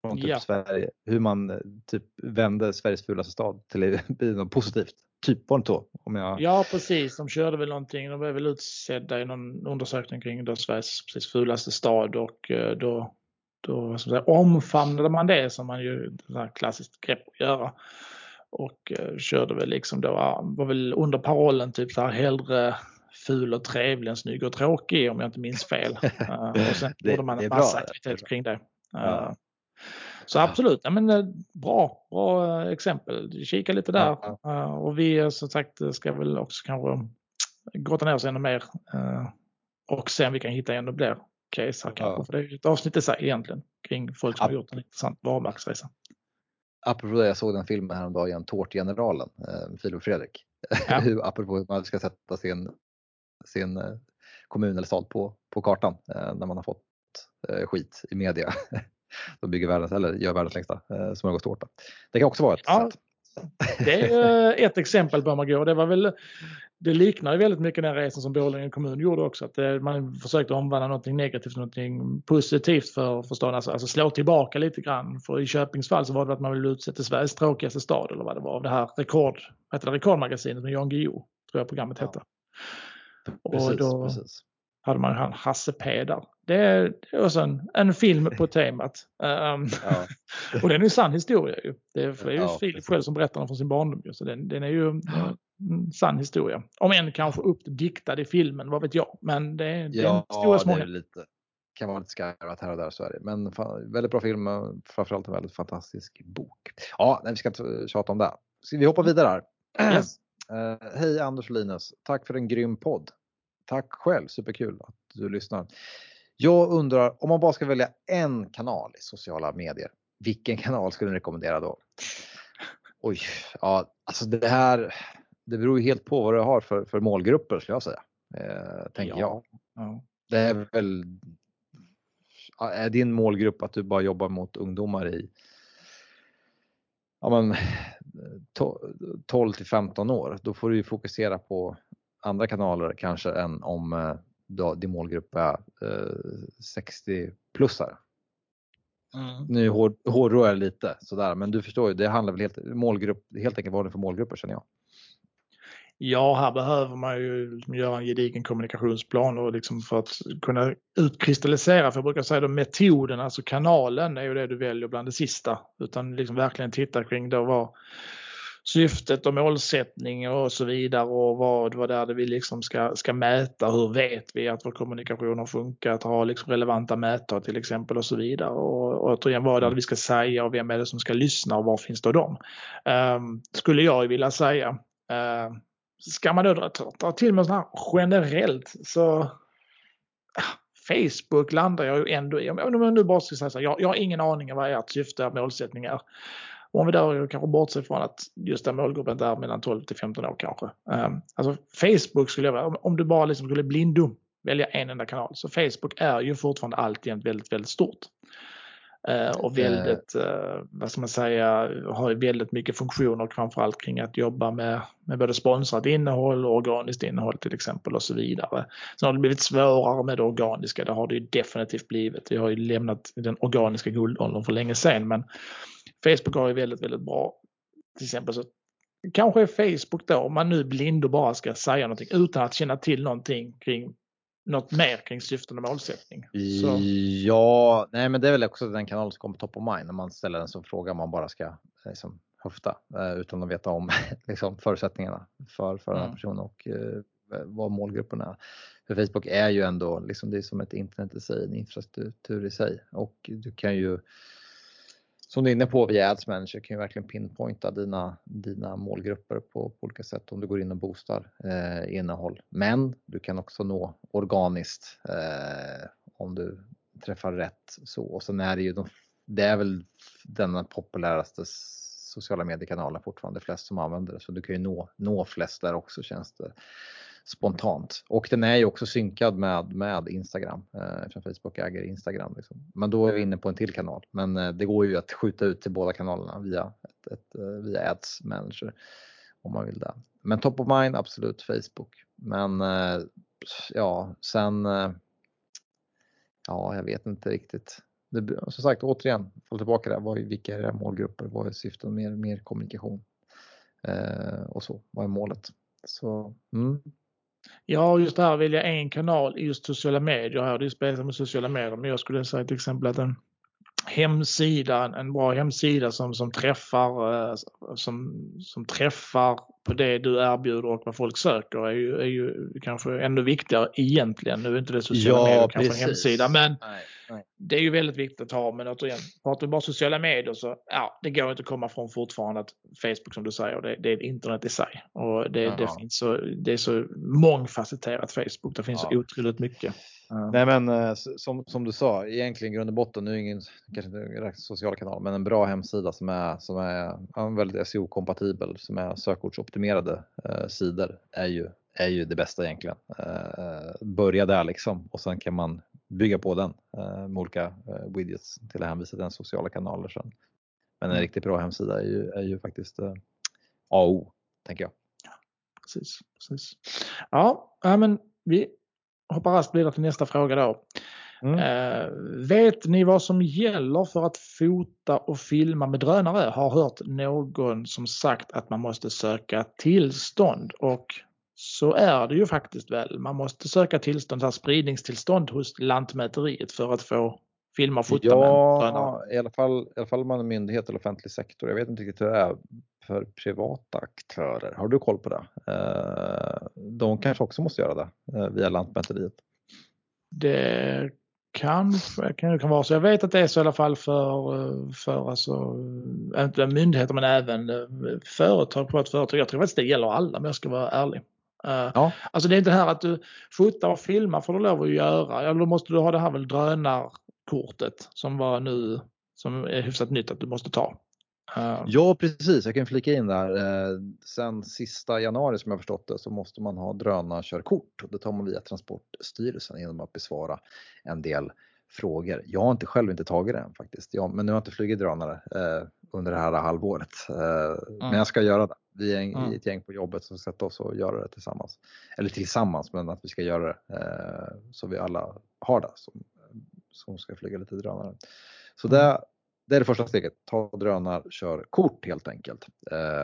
B: från typ ja. Sverige. Hur man eh, typ vände Sveriges fulaste stad till något positivt. Typ var det så? Om jag...
A: Ja precis, de körde väl någonting. De blev väl utsedda i någon undersökning kring då Sveriges precis fulaste stad och eh, då då säga, omfamnade man det som man ju klassiskt grepp att göra. Och eh, körde väl liksom då, var väl under parollen typ så här hellre ful och trevlig än snygg och tråkig om jag inte minns fel. uh, och sen gjorde man en massa aktiviteter kring det. Uh, ja. Så absolut, ja, men, uh, bra, bra exempel. Kika lite där. och vi som sagt ska väl också kanske grotta ner oss ännu mer och se om vi kan hitta ännu fler case här kanske. Ja. För det är ju ett avsnitt i sig egentligen kring folk som Ap har gjort en intressant varumärkesresa.
B: Apropå det, jag såg den filmen häromdagen, Tårtgeneralen, eh, Filip och Fredrik. Ja. hur, apropå hur man ska sätta sin, sin eh, kommun eller stad på, på kartan eh, när man har fått eh, skit i media. De bygger världens, eller gör världens längsta eh, smörgåstårta. Det kan också vara ett ja, sätt.
A: Det är ett exempel på man går. Det var väl det liknar väldigt mycket den resan som Borlänge kommun gjorde också. Att eh, man försökte omvandla någonting negativt till någonting positivt för, för staden. Alltså, alltså slå tillbaka lite grann. För i Köpings fall så var det att man ville utse till Sveriges tråkigaste stad eller vad det var. Av det här rekord, heter det, rekordmagasinet med Jan Guillou, tror jag programmet hette. Ja. Precis, och då precis. hade man han Hasse P där. Det är, det också en, en film på temat. Um, ja. och den är en sann historia ju. Det är, det är ju ja, Filip själv som berättar den från sin barndom. Så den, den är ju sann historia. Om än kanske uppdiktad i filmen, vad vet jag. Men det, är, det är en historia som
B: det är lite, kan vara lite skarvat här och där så är det. Men fan, väldigt bra film, framförallt en väldigt fantastisk bok. Ja, nej, vi ska inte tjata om det. Ska vi hoppa vidare här? Yes. Uh, hej Anders och Linus, tack för en grym podd. Tack själv, superkul att du lyssnar. Jag undrar om man bara ska välja en kanal i sociala medier, vilken kanal skulle ni rekommendera då? Oj, ja, alltså det här, det beror ju helt på vad du har för, för målgrupper skulle jag säga. Eh, tänker ja. jag. Ja. Det är väl, är din målgrupp att du bara jobbar mot ungdomar i ja, men, 12 till 15 år, då får du ju fokusera på andra kanaler kanske än om eh, då, din målgrupp är eh, 60-plussare. Mm. Nu hårdrar jag lite sådär, men du förstår ju, det handlar väl helt, målgrupp, helt enkelt vad det är för målgrupper känner jag.
A: Ja, här behöver man ju göra en gedigen kommunikationsplan och liksom för att kunna utkristallisera, för jag brukar säga att metoden, alltså kanalen är ju det du väljer bland det sista. Utan liksom verkligen titta kring då vad syftet och målsättning och så vidare och vad, vad det är det vi liksom ska, ska mäta. Hur vet vi att vår kommunikation har funkat? Ha liksom relevanta mätare till exempel och så vidare. Och, och återigen, vad är det vi ska säga och vem är det som ska lyssna och var finns då de? Um, skulle jag vilja säga. Uh, ska man då dra, dra till med sånt här generellt så Facebook landar jag ju ändå i. Om jag nu bara ska säga så här, jag, jag har ingen aning om vad ert syfte och målsättning är. Om vi då kanske bortser från att just den målgruppen är mellan 12 till 15 år kanske. Um, alltså Facebook skulle jag om, du bara liksom skulle blindum välja en enda kanal. Så Facebook är ju fortfarande alltjämt väldigt, väldigt stort. Uh, och eh. väldigt, uh, vad ska man säga, har ju väldigt mycket funktioner framförallt kring att jobba med, med både sponsrat innehåll och organiskt innehåll till exempel och så vidare. Sen har det blivit svårare med det organiska, det har det ju definitivt blivit. Vi har ju lämnat den organiska guldåldern för länge sedan men Facebook har ju väldigt, väldigt bra, till exempel så kanske är Facebook då, om man nu blind och bara ska säga någonting utan att känna till någonting kring något mer kring syften och målsättning.
B: Så. Ja, nej men det är väl också den kanal som kommer top of mind när man ställer en sån fråga man bara ska liksom, höfta eh, utan att veta om liksom, förutsättningarna för, för mm. den här mm. personen och eh, vad målgruppen är. För Facebook är ju ändå liksom, det är som ett internet i sig, en infrastruktur i sig och du kan ju som du är inne på via Ads Manager kan ju verkligen pinpointa dina, dina målgrupper på, på olika sätt om du går in och boostar eh, innehåll. Men du kan också nå organiskt eh, om du träffar rätt så. Och sen är det ju, de, det är väl den populäraste sociala mediekanalen fortfarande, flest som använder det. Så du kan ju nå, nå flest där också känns det spontant. Och den är ju också synkad med, med Instagram eh, eftersom Facebook äger Instagram. Liksom. Men då är vi inne på en till kanal. Men eh, det går ju att skjuta ut till båda kanalerna via, ett, ett, eh, via Ads Manager om man vill det. Men top of mind absolut Facebook. Men eh, ja, sen eh, ja, jag vet inte riktigt. Det, som sagt, återigen, fall tillbaka där. Vad, vilka är målgrupper? Vad är syftet? Mer, mer kommunikation eh, och så. Vad är målet? Så mm.
A: Ja, just det här välja en kanal i just sociala medier. Här, det är spelat med sociala medier, men jag skulle säga till exempel att en hemsida, en bra hemsida som, som träffar eh, som, som träffar på det du erbjuder och vad folk söker är ju, är ju kanske ännu viktigare egentligen. Nu är inte det sociala ja, medier kanske en hemsida men nej, nej. det är ju väldigt viktigt att ha men återigen, pratar vi bara sociala medier så ja, det går inte att komma från fortfarande att Facebook som du säger, det, det är internet i sig och det, det, finns så, det är så mångfacetterat Facebook, det finns ja. så otroligt mycket.
B: Nej men eh, som, som du sa, egentligen grund och botten, nu är ingen kanske inte social kanal, men en bra hemsida som är, som är ja, väldigt SEO-kompatibel, som är sökordsoptimerade eh, sidor är ju, är ju det bästa egentligen. Eh, börja där liksom och sen kan man bygga på den eh, med olika eh, widgets till att hänvisa till den sociala kanaler sen. Men en mm. riktigt bra hemsida är ju, är ju faktiskt eh, A och O, tänker jag.
A: Precis, precis. Ja, men vi hoppar raskt vidare till nästa fråga då. Mm. Eh, vet ni vad som gäller för att fota och filma med drönare? Har hört någon som sagt att man måste söka tillstånd och så är det ju faktiskt väl. Man måste söka tillstånd, här spridningstillstånd hos Lantmäteriet för att få filma och fota
B: ja, med. I alla fall, i alla fall om man är myndighet eller offentlig sektor. Jag vet inte riktigt hur det är för privata aktörer. Har du koll på det? Eh, de kanske också måste göra det eh, via Lantmäteriet.
A: Det kanske kan, kan vara så. Jag vet att det är så i alla fall för, för alltså, inte myndigheter men även eh, företag, privat företag. Jag tror faktiskt det gäller alla om jag ska vara ärlig. Ja. Alltså det är inte det här att du fotar och filmar får du lov att göra. Eller då måste du ha det här väl drönarkortet som var nu som är hyfsat nytt att du måste ta.
B: Ja precis, jag kan flika in där. Eh, sen sista januari som jag förstått det så måste man ha drönarkörkort. Det tar man via Transportstyrelsen genom att besvara en del frågor. Jag har inte själv inte tagit den faktiskt, jag, men nu har jag inte flugit drönare eh, under det här halvåret. Eh, mm. Men jag ska göra det. Vi är en, mm. ett gäng på jobbet som ska sätta oss och göra det tillsammans. Eller tillsammans, men att vi ska göra det eh, så vi alla har det som, som ska flyga lite drönare. Så mm. det det är det första steget. Ta drönar, kör kort helt enkelt.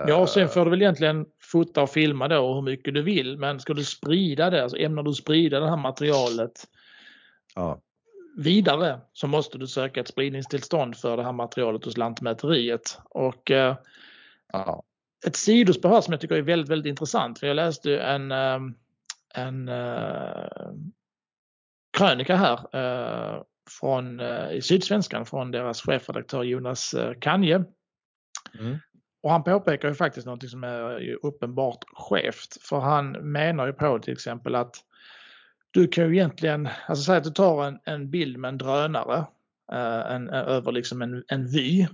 A: Ja, och sen får du väl egentligen fota och filma då hur mycket du vill. Men ska du sprida det, alltså ämnar du sprida det här materialet ja. vidare så måste du söka ett spridningstillstånd för det här materialet hos Lantmäteriet. Och eh, ja. ett sidospår här som jag tycker är väldigt, väldigt intressant. För jag läste en, eh, en krönika här från, eh, i Sydsvenskan från deras chefredaktör Jonas eh, Kanje. Mm. och han påpekar ju faktiskt något som är uppenbart skevt. För han menar ju på till exempel att du kan ju egentligen, alltså säg att du tar en, en bild med en drönare eh, en, över liksom en, en vy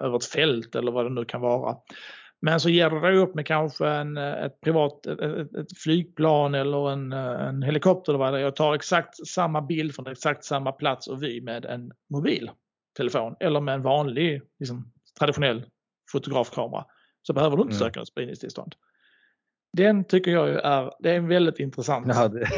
A: över ett fält eller vad det nu kan vara. Men så ger du dig upp med kanske en, ett privat ett, ett flygplan eller en, en helikopter eller vad det är och tar exakt samma bild från exakt samma plats och vy med en mobiltelefon eller med en vanlig liksom, traditionell fotografkamera så behöver du inte mm. söka något spridningstillstånd. Den tycker jag är, det är väldigt intressant. Ja, det,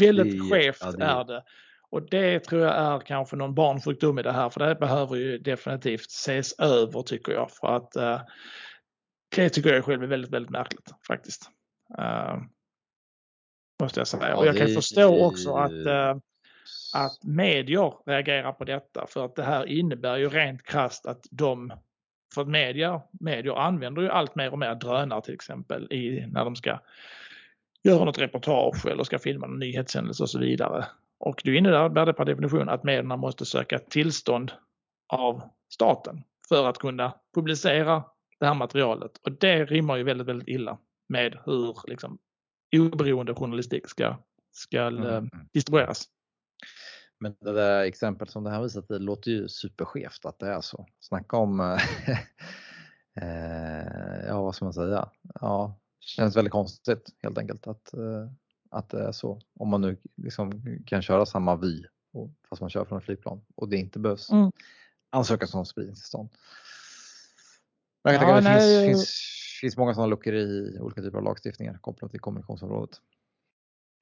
A: väldigt det, skevt ja, det. är det. Och det tror jag är kanske någon barnsjukdom i det här för det behöver ju definitivt ses över tycker jag. För att uh, det tycker jag själv är väldigt, väldigt märkligt faktiskt. Uh, måste jag säga. Ja, och jag kan förstå också att, uh, att medier reagerar på detta för att det här innebär ju rent krast att de för att media, medier använder ju allt mer och mer drönare till exempel i, när de ska göra något reportage eller ska filma en nyhetshändelse och så vidare. Och det innebär det per definition att medierna måste söka tillstånd av staten för att kunna publicera det här materialet. Och det rimmar ju väldigt, väldigt illa med hur liksom, oberoende journalistik ska, ska mm. Eh, distribueras.
B: Men det där exempel som det här visat det låter ju superskevt att det är så. Snacka om, eh, ja vad ska man säga, ja, känns väldigt konstigt helt enkelt att, eh, att det är så. Om man nu liksom kan köra samma vy fast man kör från ett flygplan och det inte behövs mm. ansöka om spridningstillstånd. Men jag kan ja, tänka mig att det finns, finns, finns många sådana luckor i olika typer av lagstiftningar kopplat till kommunikationsområdet.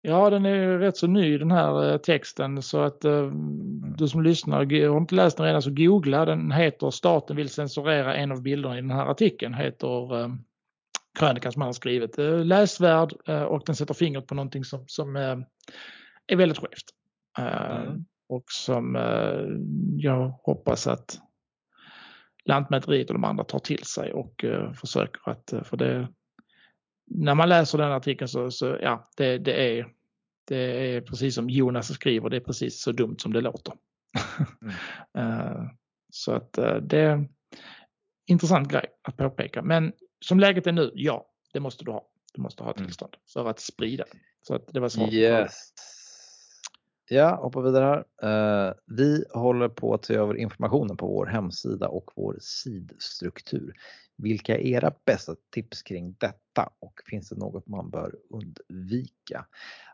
A: Ja, den är rätt så ny den här eh, texten så att eh, mm. du som lyssnar har inte läst den redan så googla. Den heter Staten vill censurera en av bilderna i den här artikeln. Heter eh, krönikan som han har skrivit. Eh, läsvärd eh, och den sätter fingret på någonting som, som eh, är väldigt skevt. Mm. Och som jag hoppas att Lantmäteriet och de andra tar till sig och eh, försöker att, för det, när man läser den artikeln så, så ja, det, det, är, det är precis som Jonas skriver, det är precis så dumt som det låter. Mm. uh, så att det är en intressant grej att påpeka. Men som läget är nu, ja, det måste du ha. Du måste ha mm. tillstånd för att sprida. Så att det var
B: smart. Yes. Ja, hoppa vidare här. Eh, vi håller på att se över informationen på vår hemsida och vår sidstruktur. Vilka är era bästa tips kring detta och finns det något man bör undvika?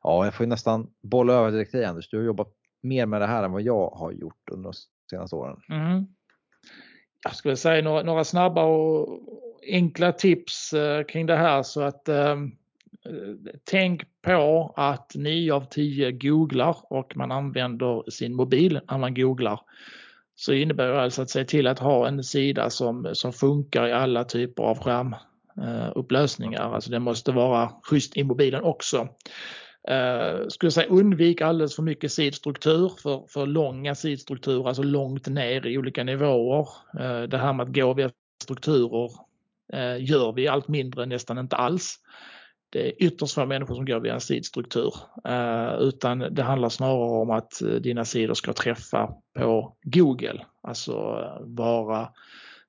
B: Ja, jag får ju nästan bolla över direkt till dig Anders. Du har jobbat mer med det här än vad jag har gjort under de senaste åren.
A: Mm. Jag skulle säga några, några, snabba och enkla tips eh, kring det här så att eh, tänk på att 9 av 10 googlar och man använder sin mobil när man googlar så innebär det alltså att se till att ha en sida som, som funkar i alla typer av skärmupplösningar. Alltså det måste vara schysst i mobilen också. Uh, skulle säga undvik alldeles för mycket sidstruktur, för, för långa sidstrukturer, alltså långt ner i olika nivåer. Uh, det här med att gå via strukturer uh, gör vi allt mindre, nästan inte alls det är ytterst få människor som går via en sidstruktur eh, utan det handlar snarare om att eh, dina sidor ska träffa på Google, alltså eh, vara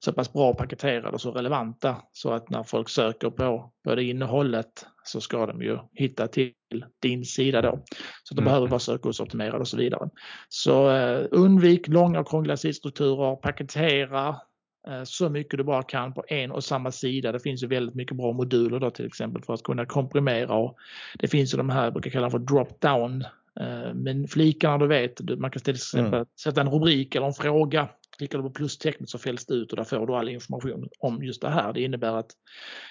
A: så pass bra paketerade och så relevanta så att när folk söker på, på det innehållet så ska de ju hitta till din sida då. Så de mm. behöver vara sökordsoptimerade och så vidare. Så eh, undvik långa och krångliga sidstrukturer, paketera så mycket du bara kan på en och samma sida. Det finns ju väldigt mycket bra moduler då till exempel för att kunna komprimera och det finns ju de här, jag brukar kalla för drop down eh, men flikarna du vet, man kan till exempel mm. sätta en rubrik eller en fråga. Klickar du på plustecknet så fälls det ut och där får du all information om just det här. Det innebär att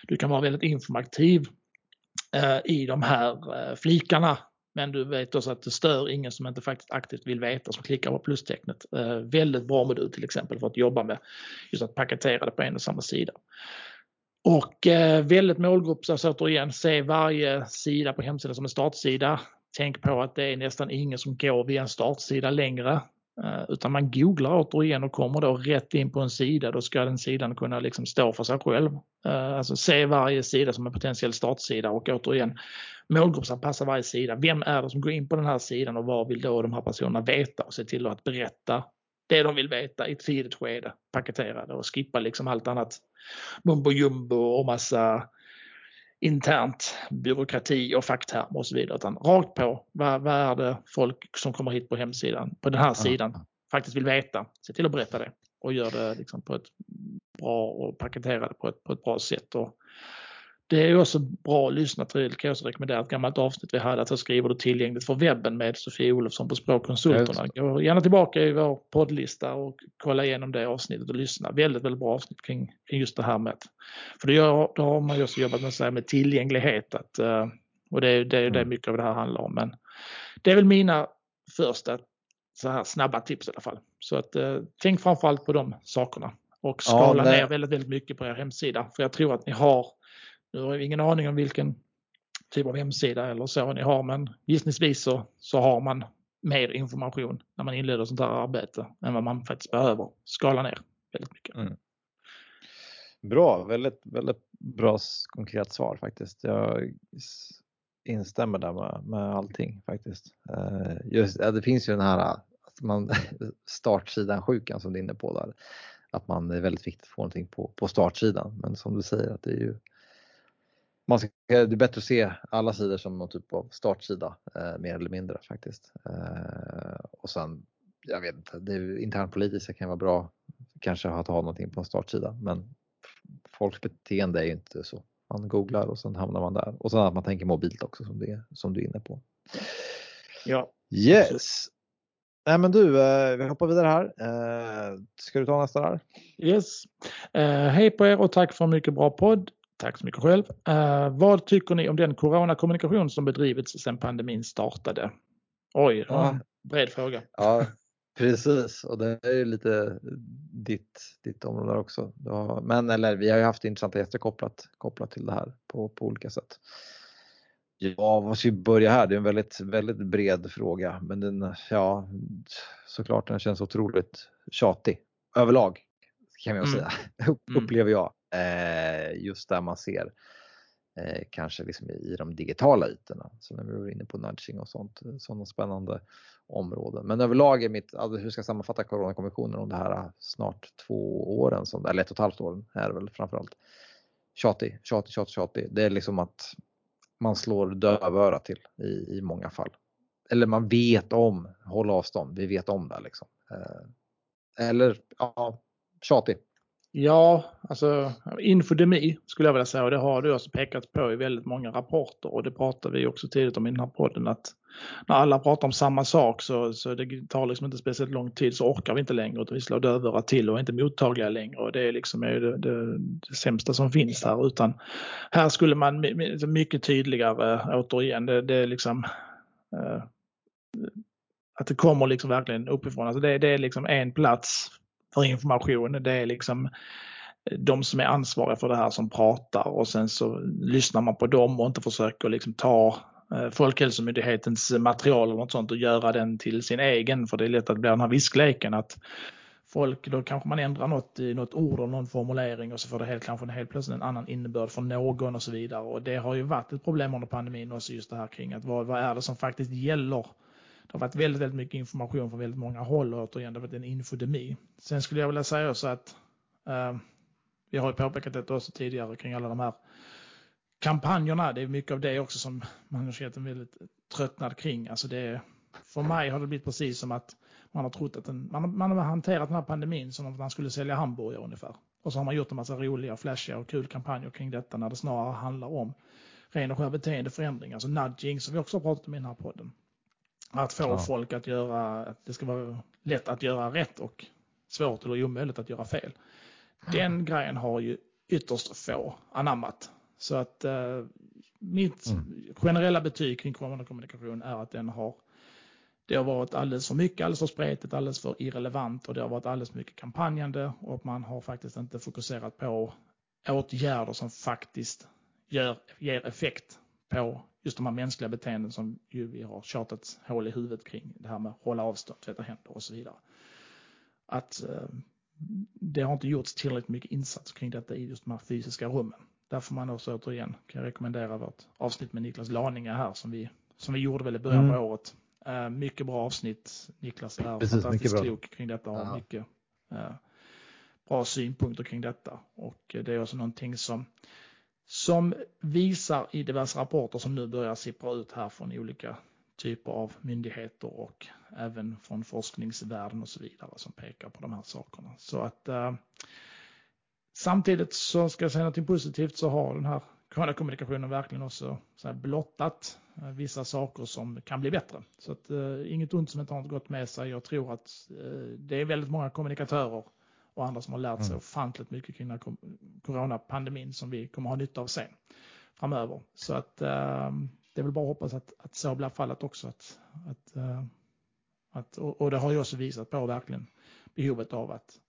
A: du kan vara väldigt informativ eh, i de här flikarna men du vet också att det stör ingen som inte faktiskt aktivt vill veta som klickar på plustecknet. Eh, väldigt bra modul till exempel för att jobba med just att paketera det på en och samma sida. Och eh, väldigt målgrupps, återigen, se varje sida på hemsidan som en startsida. Tänk på att det är nästan ingen som går via en startsida längre. Eh, utan man googlar återigen och kommer då rätt in på en sida, då ska den sidan kunna liksom stå för sig själv. Eh, alltså se varje sida som en potentiell startsida och återigen målgruppsanpassa varje sida. Vem är det som går in på den här sidan och vad vill då de här personerna veta och se till att berätta det de vill veta i ett tidigt skede, paketerade och skippa liksom allt annat mumbo jumbo och massa internt byråkrati och facktermer och så vidare. Utan rakt på, vad, vad är det folk som kommer hit på hemsidan, på den här sidan, faktiskt vill veta. Se till att berätta det och gör det liksom på ett bra och paketera det på ett, på ett bra sätt. Och det är också bra att lyssna till, kan jag också rekommendera ett gammalt avsnitt vi hade, att jag skriver det tillgängligt för webben med Sofie Olofsson på Språkkonsulterna. Gå gärna tillbaka i vår poddlista och kolla igenom det avsnittet och lyssna. Väldigt, väldigt bra avsnitt kring, kring just det här med, för då, gör, då har man ju också jobbat med, så här, med tillgänglighet att, eh, och det är det, det mm. mycket av det här handlar om. Men det är väl mina första så här snabba tips i alla fall. Så att eh, tänk framförallt på de sakerna och skala ja, ner väldigt, väldigt mycket på er hemsida. För jag tror att ni har nu har vi ingen aning om vilken typ av hemsida eller så ni har men gissningsvis så, så har man mer information när man inleder sånt här arbete än vad man faktiskt behöver skala ner väldigt mycket. Mm.
B: Bra, väldigt, väldigt bra konkret svar faktiskt. Jag instämmer där med, med allting faktiskt. Eh, just, ja, det finns ju den här att man, startsidan sjukan som du är inne på där. Att man är väldigt viktigt att få någonting på, på startsidan. Men som du säger att det är ju man ska, det är bättre att se alla sidor som någon typ av startsida eh, mer eller mindre faktiskt. Eh, och sen, jag vet inte, det internpolitiska kan vara bra kanske att ha någonting på en startsida men folks beteende är ju inte så. Man googlar och sen hamnar man där och sen att man tänker mobilt också som, det, som du är inne på.
A: Ja.
B: Yes. Nej men du, eh, vi hoppar vidare här. Eh, ska du ta nästa där?
A: Yes. Eh, hej på er och tack för en mycket bra podd. Tack så mycket själv. Uh, vad tycker ni om den coronakommunikation som bedrivits sedan pandemin startade? Oj, ja. bred fråga.
B: Ja, precis och det är ju lite ditt, ditt område också. Men eller vi har ju haft intressanta gäster kopplat, kopplat till det här på, på olika sätt. Ja, vad ska vi börja här? Det är en väldigt, väldigt bred fråga, men den, ja, såklart den känns otroligt tjatig överlag kan vi mm. säga, mm. upplever jag. Eh, just där man ser eh, kanske liksom i de digitala ytorna. Så när vi var inne på nudging och sånt, eh, sådana spännande områden. Men överlag är mitt, alltså hur ska jag sammanfatta Coronakommissionen om det här snart två åren, som, eller ett och ett halvt år är det väl framförallt. Tjatig, tjatig, tjatig, tjatig. Det är liksom att man slår dövörat till i, i många fall. Eller man vet om, håll avstånd, vi vet om det liksom. Eller ja, tjatig.
A: Ja, alltså infodemi skulle jag vilja säga och det har du också pekat på i väldigt många rapporter. Och det pratar vi också tidigt om i den här podden att när alla pratar om samma sak så, så det tar liksom inte speciellt lång tid så orkar vi inte längre utan vi slår dövörat till och är inte mottagliga längre. Och det är liksom det, det, det sämsta som finns här. Utan här skulle man mycket tydligare återigen det, det är liksom eh, att det kommer liksom verkligen uppifrån. Alltså det, det är liksom en plats för information. Det är liksom eh, de som är ansvariga för det här som pratar och sen så lyssnar man på dem och inte försöker liksom ta eh, Folkhälsomyndighetens material och något sånt och göra den till sin egen. För det är lätt att bli den här viskleken att folk, då kanske man ändrar något i något ord och någon formulering och så får det helt, kanske helt plötsligt en annan innebörd för någon och så vidare. Och det har ju varit ett problem under pandemin också just det här kring att vad, vad är det som faktiskt gäller? Det har varit väldigt, väldigt mycket information från väldigt många håll och återigen det har varit en infodemi. Sen skulle jag vilja säga också att eh, vi har ju påpekat detta också tidigare kring alla de här kampanjerna. Det är mycket av det också som man har sett en väldigt tröttnad kring. Alltså det, för mig har det blivit precis som att man har trott att den, man, man har hanterat den här pandemin som att man skulle sälja hamburgare ungefär. Och så har man gjort en massa roliga, flashiga och kul kampanjer kring detta när det snarare handlar om ren och skär beteendeförändring, alltså nudging som vi också har pratat om i den här podden. Att få ja. folk att göra, att det ska vara lätt att göra rätt och svårt eller omöjligt att göra fel. Den mm. grejen har ju ytterst få anammat. Så att eh, mitt mm. generella betyg kring kommunikation är att den har det har varit alldeles för mycket, alldeles för spretigt, alldeles för irrelevant och det har varit alldeles för mycket kampanjande och man har faktiskt inte fokuserat på åtgärder som faktiskt gör, ger effekt på just de här mänskliga beteenden som ju vi har tjatat hål i huvudet kring. Det här med att hålla avstånd, tvätta händer och så vidare. Att eh, det har inte gjorts tillräckligt mycket insats kring detta i just de här fysiska rummen. Därför man också återigen kan rekommendera vårt avsnitt med Niklas Laninge här som vi, som vi gjorde väl i början mm. på året. Uh, mycket bra avsnitt. Niklas är Precis, fantastiskt klok kring detta och har mycket uh, bra synpunkter kring detta. Och det är också någonting som, som visar i diverse rapporter som nu börjar sippra ut här från olika typer av myndigheter och även från forskningsvärlden och så vidare som pekar på de här sakerna. Så att eh, samtidigt så ska jag säga något positivt så har den här coronakommunikationen verkligen också så här blottat eh, vissa saker som kan bli bättre. Så att eh, inget ont som inte har gått med sig. Jag tror att eh, det är väldigt många kommunikatörer och andra som har lärt sig mm. ofantligt mycket kring coronapandemin som vi kommer ha nytta av sen framöver. Så att det är väl bara att hoppas att, att så blir fallet också. Att, att, uh, att, och, och det har ju också visat på verkligen behovet av att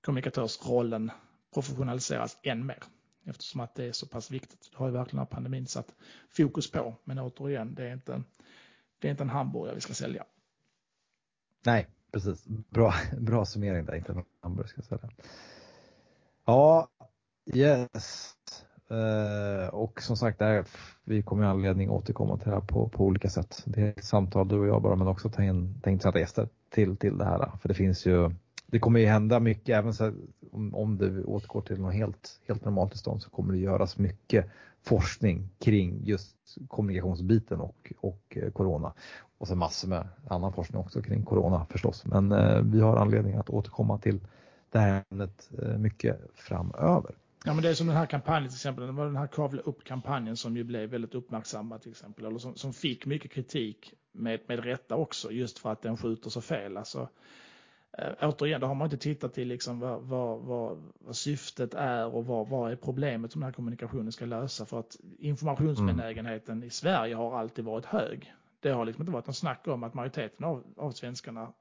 A: kommunikatörsrollen professionaliseras än mer. Eftersom att det är så pass viktigt. Det har ju verkligen pandemin satt fokus på. Men återigen, det är inte, det är inte en hamburgare vi ska sälja.
B: Nej, precis. Bra, bra summering där, inte en ska jag säga. Ja, yes. Uh, och som sagt, där, vi kommer ju anledning att återkomma till det här på, på olika sätt. Det är ett samtal du och jag bara, men också ta in intressanta gäster till, till det här. För det finns ju, det kommer ju hända mycket, även så, om, om det återgår till något helt, helt normalt tillstånd så kommer det göras mycket forskning kring just kommunikationsbiten och, och eh, corona. Och sen massor med annan forskning också kring corona förstås. Men eh, vi har anledning att återkomma till det här ämnet eh, mycket framöver.
A: Ja men det är som den här kampanjen till exempel, det var den här kavla upp-kampanjen som ju blev väldigt uppmärksammad till exempel, eller som, som fick mycket kritik med, med rätta också, just för att den skjuter så fel. Alltså, äh, återigen, då har man inte tittat till liksom vad, vad, vad, vad syftet är och vad, vad är problemet som den här kommunikationen ska lösa. För att informationsbenägenheten mm. i Sverige har alltid varit hög. Det har liksom inte varit någon snack om att majoriteten av, av svenskarna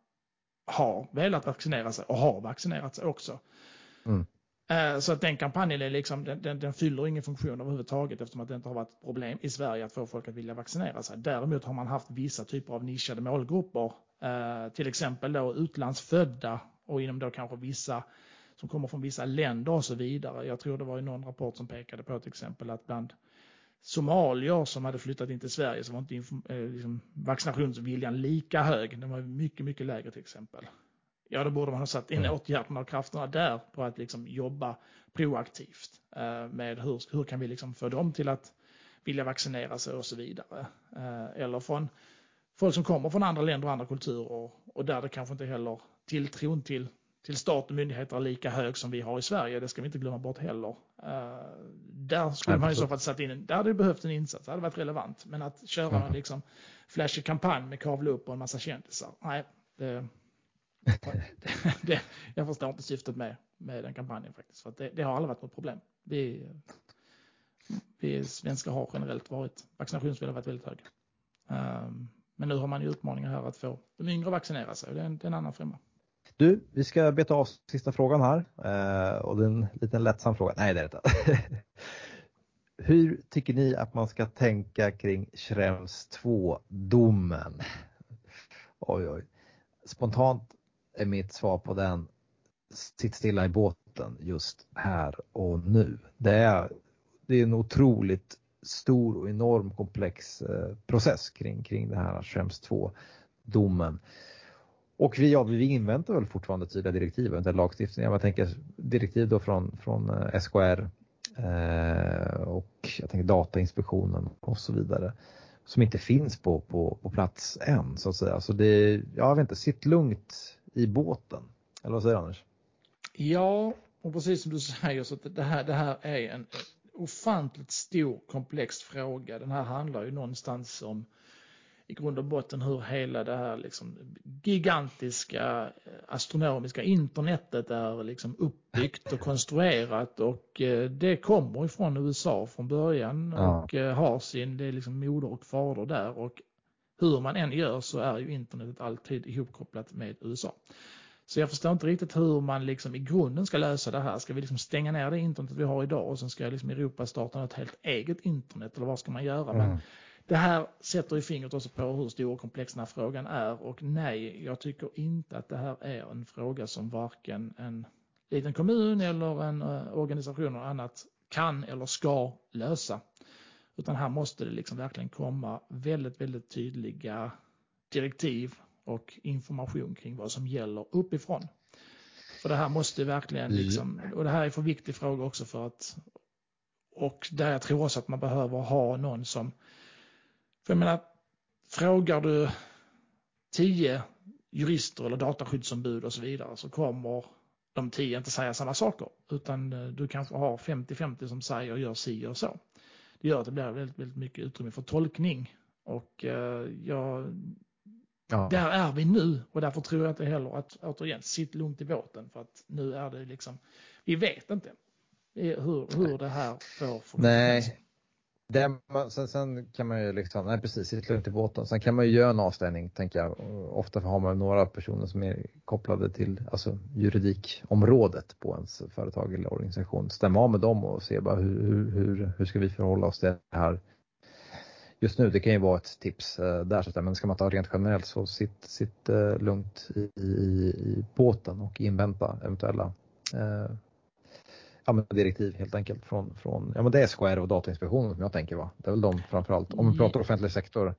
A: har velat vaccinera sig och har vaccinerat sig också. Mm. Eh, så att den kampanjen är liksom, den, den, den, fyller ingen funktion överhuvudtaget eftersom att det inte har varit problem i Sverige att få folk att vilja vaccinera sig. Däremot har man haft vissa typer av nischade målgrupper, eh, till exempel då utlandsfödda och inom då kanske vissa som kommer från vissa länder och så vidare. Jag tror det var i någon rapport som pekade på till exempel att bland somalier som hade flyttat in till Sverige så var inte eh, liksom, vaccinationsviljan lika hög. Den var mycket, mycket lägre till exempel ja då borde man ha satt in mm. åtgärderna och krafterna där på att liksom jobba proaktivt eh, med hur, hur kan vi liksom få dem till att vilja vaccinera sig och så vidare. Eh, eller från folk som kommer från andra länder och andra kulturer och där det kanske inte heller tilltron till, till stat och myndigheter är lika hög som vi har i Sverige. Det ska vi inte glömma bort heller. Uh, där skulle man i så fall satt in, där hade det behövt en insats, det hade varit relevant. Men att köra mm. en liksom flashig kampanj med kavla upp och en massa kändisar, nej, det, det, jag förstår inte syftet med, med den kampanjen faktiskt. För det, det, har aldrig varit något problem. Vi, vi svenskar har generellt varit, vaccinationsviljan varit väldigt hög. Um, men nu har man ju utmaningar här att få de yngre att vaccinera sig och det är en, det är en annan femma.
B: Du, vi ska beta av sista frågan här eh, och det är en liten lättsam fråga. Nej, det är det inte. Hur tycker ni att man ska tänka kring Schrems 2-domen? Oj, oj. Spontant är mitt svar på den. Sitt stilla i båten just här och nu. Det är, det är en otroligt stor och enorm komplex eh, process kring, kring det här Schrems 2-domen. Och vi, ja, vi inväntar väl fortfarande tydliga direktiv, inte lagstiftning. Jag tänker direktiv då från, från eh, SKR eh, och jag tänker Datainspektionen och så vidare som inte finns på, på, på plats än så att säga. Så det, jag vet inte, sitt lugnt i båten. Eller vad säger du Anders?
A: Ja, och precis som du säger så att det här, det här är en eh, ofantligt stor komplex fråga. Den här handlar ju någonstans om i grund och botten hur hela det här liksom gigantiska eh, astronomiska internetet är liksom uppbyggt och konstruerat och eh, det kommer ifrån USA från början och ja. Eh, har sin, det är liksom moder och fader där och hur man än gör så är ju internetet alltid ihopkopplat med USA. Så jag förstår inte riktigt hur man liksom i grunden ska lösa det här. Ska vi liksom stänga ner det internetet vi har idag och sen ska liksom Europa starta ett helt eget internet eller vad ska man göra? Mm. Men det här sätter ju fingret också på hur stor och komplex den här frågan är och nej, jag tycker inte att det här är en fråga som varken en liten kommun eller en uh, organisation och annat kan eller ska lösa. Utan här måste det liksom verkligen komma väldigt, väldigt tydliga direktiv och information kring vad som gäller uppifrån. För det här måste verkligen, mm. liksom, och det här är för viktig fråga också för att, och där jag tror också att man behöver ha någon som, för jag menar, frågar du tio jurister eller dataskyddsombud och så vidare så kommer de tio inte säga samma saker. Utan eh, du kanske har 50-50 som säger och gör si och så. Det gör att det blir väldigt, väldigt mycket utrymme för tolkning. Och eh, jag, ja. där är vi nu. Och därför tror jag inte heller att återigen sitt lugnt i båten. För att nu är det liksom, vi vet inte hur, hur det här får för
B: Nej, det, sen, sen, kan man ju liksom, nej precis, sitt lugnt i båten. Sen kan man ju göra en avstängning, tänker jag. Ofta har man några personer som är kopplade till alltså, juridikområdet på ens företag eller organisation. Stämma av med dem och se bara hur, hur, hur ska vi förhålla oss till det här just nu. Det kan ju vara ett tips eh, där. Så men ska man ta rent generellt så sitt, sitt eh, lugnt i, i, i båten och invänta eventuella eh, ja, men direktiv helt enkelt från, från ja, men det är SKR och Datainspektionen som jag tänker va? Det är väl de framförallt, om vi pratar offentlig sektor?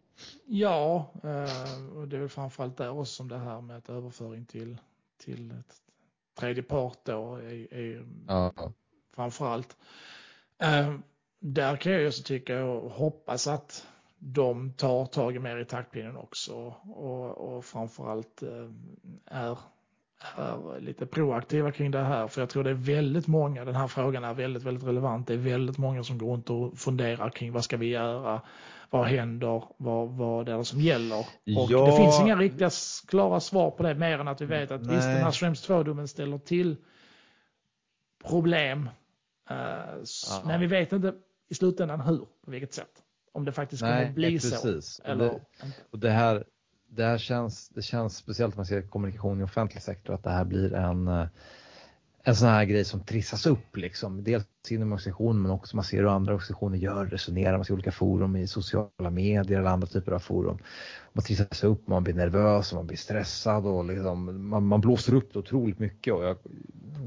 A: Ja, eh, och det är väl framförallt där också som det här med att överföring till, till ett tredje part då är, är ja. framförallt. Eh, där kan jag också tycka och hoppas att de tar tag i mer i taktpinnen också och, och framförallt eh, är lite proaktiva kring det här. För jag tror det är väldigt många, den här frågan är väldigt, väldigt relevant. Det är väldigt många som går runt och funderar kring vad ska vi göra? Vad händer? Vad, vad är det som gäller? Och ja. det finns inga riktiga klara svar på det mer än att vi vet att Nej. visst den här Schrems 2-domen ställer till problem. Uh, men vi vet inte i slutändan hur, på vilket sätt. Om det faktiskt kommer Nej, att bli precis. så.
B: Eller, det, och det här det här känns, det känns speciellt när man ser kommunikation i offentlig sektor att det här blir en, eh, en sån här grej som trissas upp liksom. Dels inom organisationen men också man ser hur andra organisationer gör, resonerar, man ser olika forum i sociala medier eller andra typer av forum. Man trissas upp, man blir nervös och man blir stressad och liksom, man, man blåser upp det otroligt mycket. Och jag,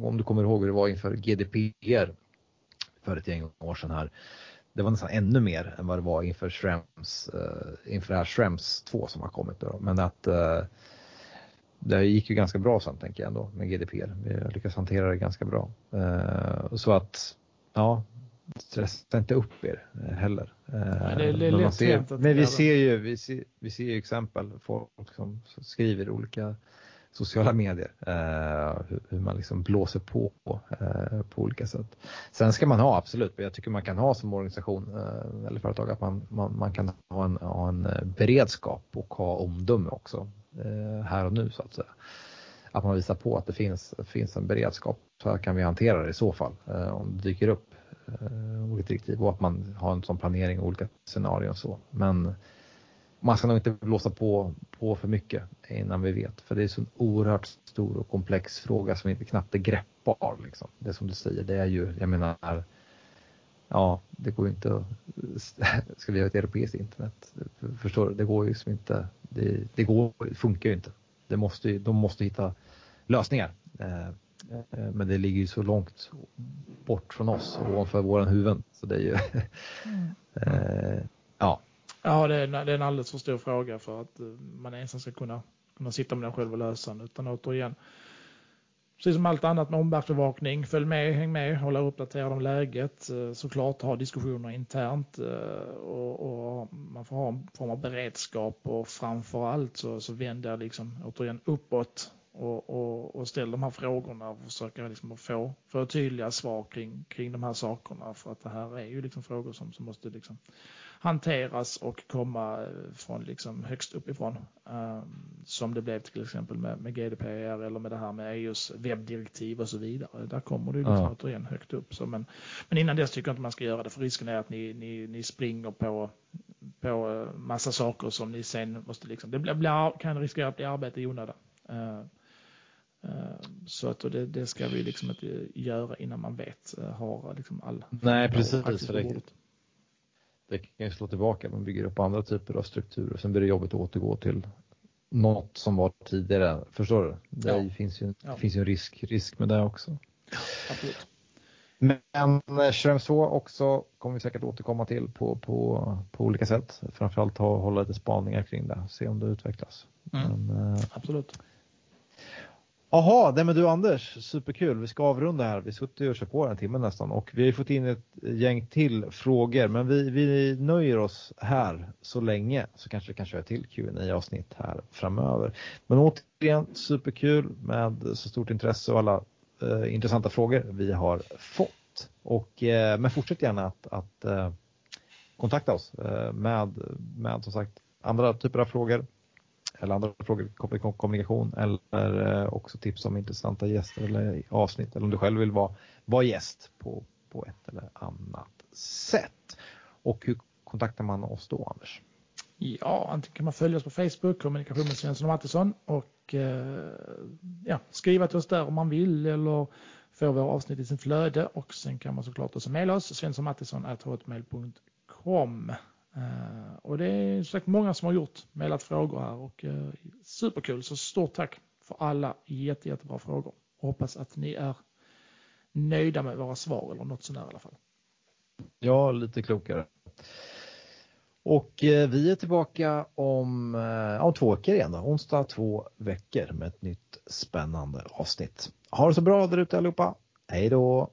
B: om du kommer ihåg hur det var inför GDPR för ett gäng år sedan här det var nästan ännu mer än vad det var inför Schrems, uh, inför det här Schrems 2 som har kommit. Då. Men att uh, det gick ju ganska bra sen tänker jag ändå med GDPR. Vi lyckades hantera det ganska bra. Uh, så att ja, stressa inte upp er heller.
A: Nej,
B: ser, men vi ser ju vi ser, vi ser ju exempel folk som skriver olika sociala medier. Eh, hur, man liksom blåser på eh, på olika sätt. Sen ska man ha absolut, jag tycker man kan ha som organisation eh, eller företag att man, man, man, kan ha en, ha en eh, beredskap och ha omdöme också eh, här och nu så att säga. Att man visar på att det finns, finns en beredskap. Så här kan vi hantera det i så fall eh, om det dyker upp eh, olika direktiv och att man har en sån planering och olika scenarion och så. Men man ska nog inte blåsa på, på för mycket innan vi vet. För det är så en oerhört stor och komplex fråga som inte knappt är greppbar. Liksom. Det som du säger, det är ju, jag menar, ja, det går ju inte att, ska vi ha ett europeiskt internet? Förstår du? Det går ju som inte, det, det går, det funkar ju inte. Det måste, de måste hitta lösningar. Eh, eh, men det ligger ju så långt bort från oss och ovanför våra huvuden. Så det är ju, mm. Eh, ja,
A: Ja, det är, det är en alldeles för stor fråga för att eh, man ensam ska kunna, kunna sitta med den själv och lösa den. Utan återigen, precis som allt annat med omvärldsbevakning, följ med, häng med, hålla uppdaterad om läget. Eh, såklart ha diskussioner internt eh, och, och man får ha en form av beredskap och framför allt så, så vänder jag liksom återigen uppåt och, och, och ställ de här frågorna och försöka liksom få, få tydliga svar kring, kring de här sakerna. För att det här är ju liksom frågor som, som måste liksom hanteras och komma från liksom högst uppifrån. Um, som det blev till exempel med, med GDPR eller med det här med EUs webbdirektiv och så vidare. Där kommer det liksom ja. återigen högt upp. Så men, men innan dess tycker jag inte man ska göra det för risken är att ni, ni, ni springer på på massa saker som ni sen måste liksom, det blir, kan riskera att bli arbete i onödan. Uh, så att det, det, ska vi liksom inte göra innan man vet, har liksom all
B: Nej, precis. För det, det kan ju slå tillbaka, man bygger upp andra typer av strukturer. Sen blir det jobbigt att återgå till något som var tidigare. Förstår du? Det ja. finns ju, ja. finns ju en risk, risk med det också.
A: Absolut.
B: Men Schrems 2 också kommer vi säkert återkomma till på, på, på olika sätt. Framförallt ha, hålla lite spaningar kring det, se om det utvecklas.
A: Mm. Men, eh, Absolut.
B: Jaha, nej men du Anders, superkul. Vi ska avrunda här. Vi har suttit och kört på en timme nästan och vi har fått in ett gäng till frågor men vi, vi nöjer oss här så länge så kanske vi kan köra till qa avsnitt här framöver. Men återigen superkul med så stort intresse och alla eh, intressanta frågor vi har fått. Och, eh, men fortsätt gärna att, att eh, kontakta oss eh, med, med som sagt andra typer av frågor eller andra frågor kopplat till kommunikation eller eh, också tips om intressanta gäster eller avsnitt eller om du själv vill vara, vara gäst på, på ett eller annat sätt. Och hur kontaktar man oss då Anders?
A: Ja, antingen kan man följa oss på Facebook, kommunikation med Svensson och Mattisson och eh, ja, skriva till oss där om man vill eller få våra avsnitt i sin flöde och sen kan man såklart också mejla oss svenssonmattisson.hotmail.com och det är säkert många som har gjort, mejlat frågor här och eh, superkul. Så stort tack för alla jätte, jättebra frågor. Och hoppas att ni är nöjda med våra svar eller något sånär i alla fall.
B: Ja, lite klokare. Och eh, vi är tillbaka om, om två veckor igen då. Onsdag två veckor med ett nytt spännande avsnitt. Ha det så bra där ute allihopa. Hej då!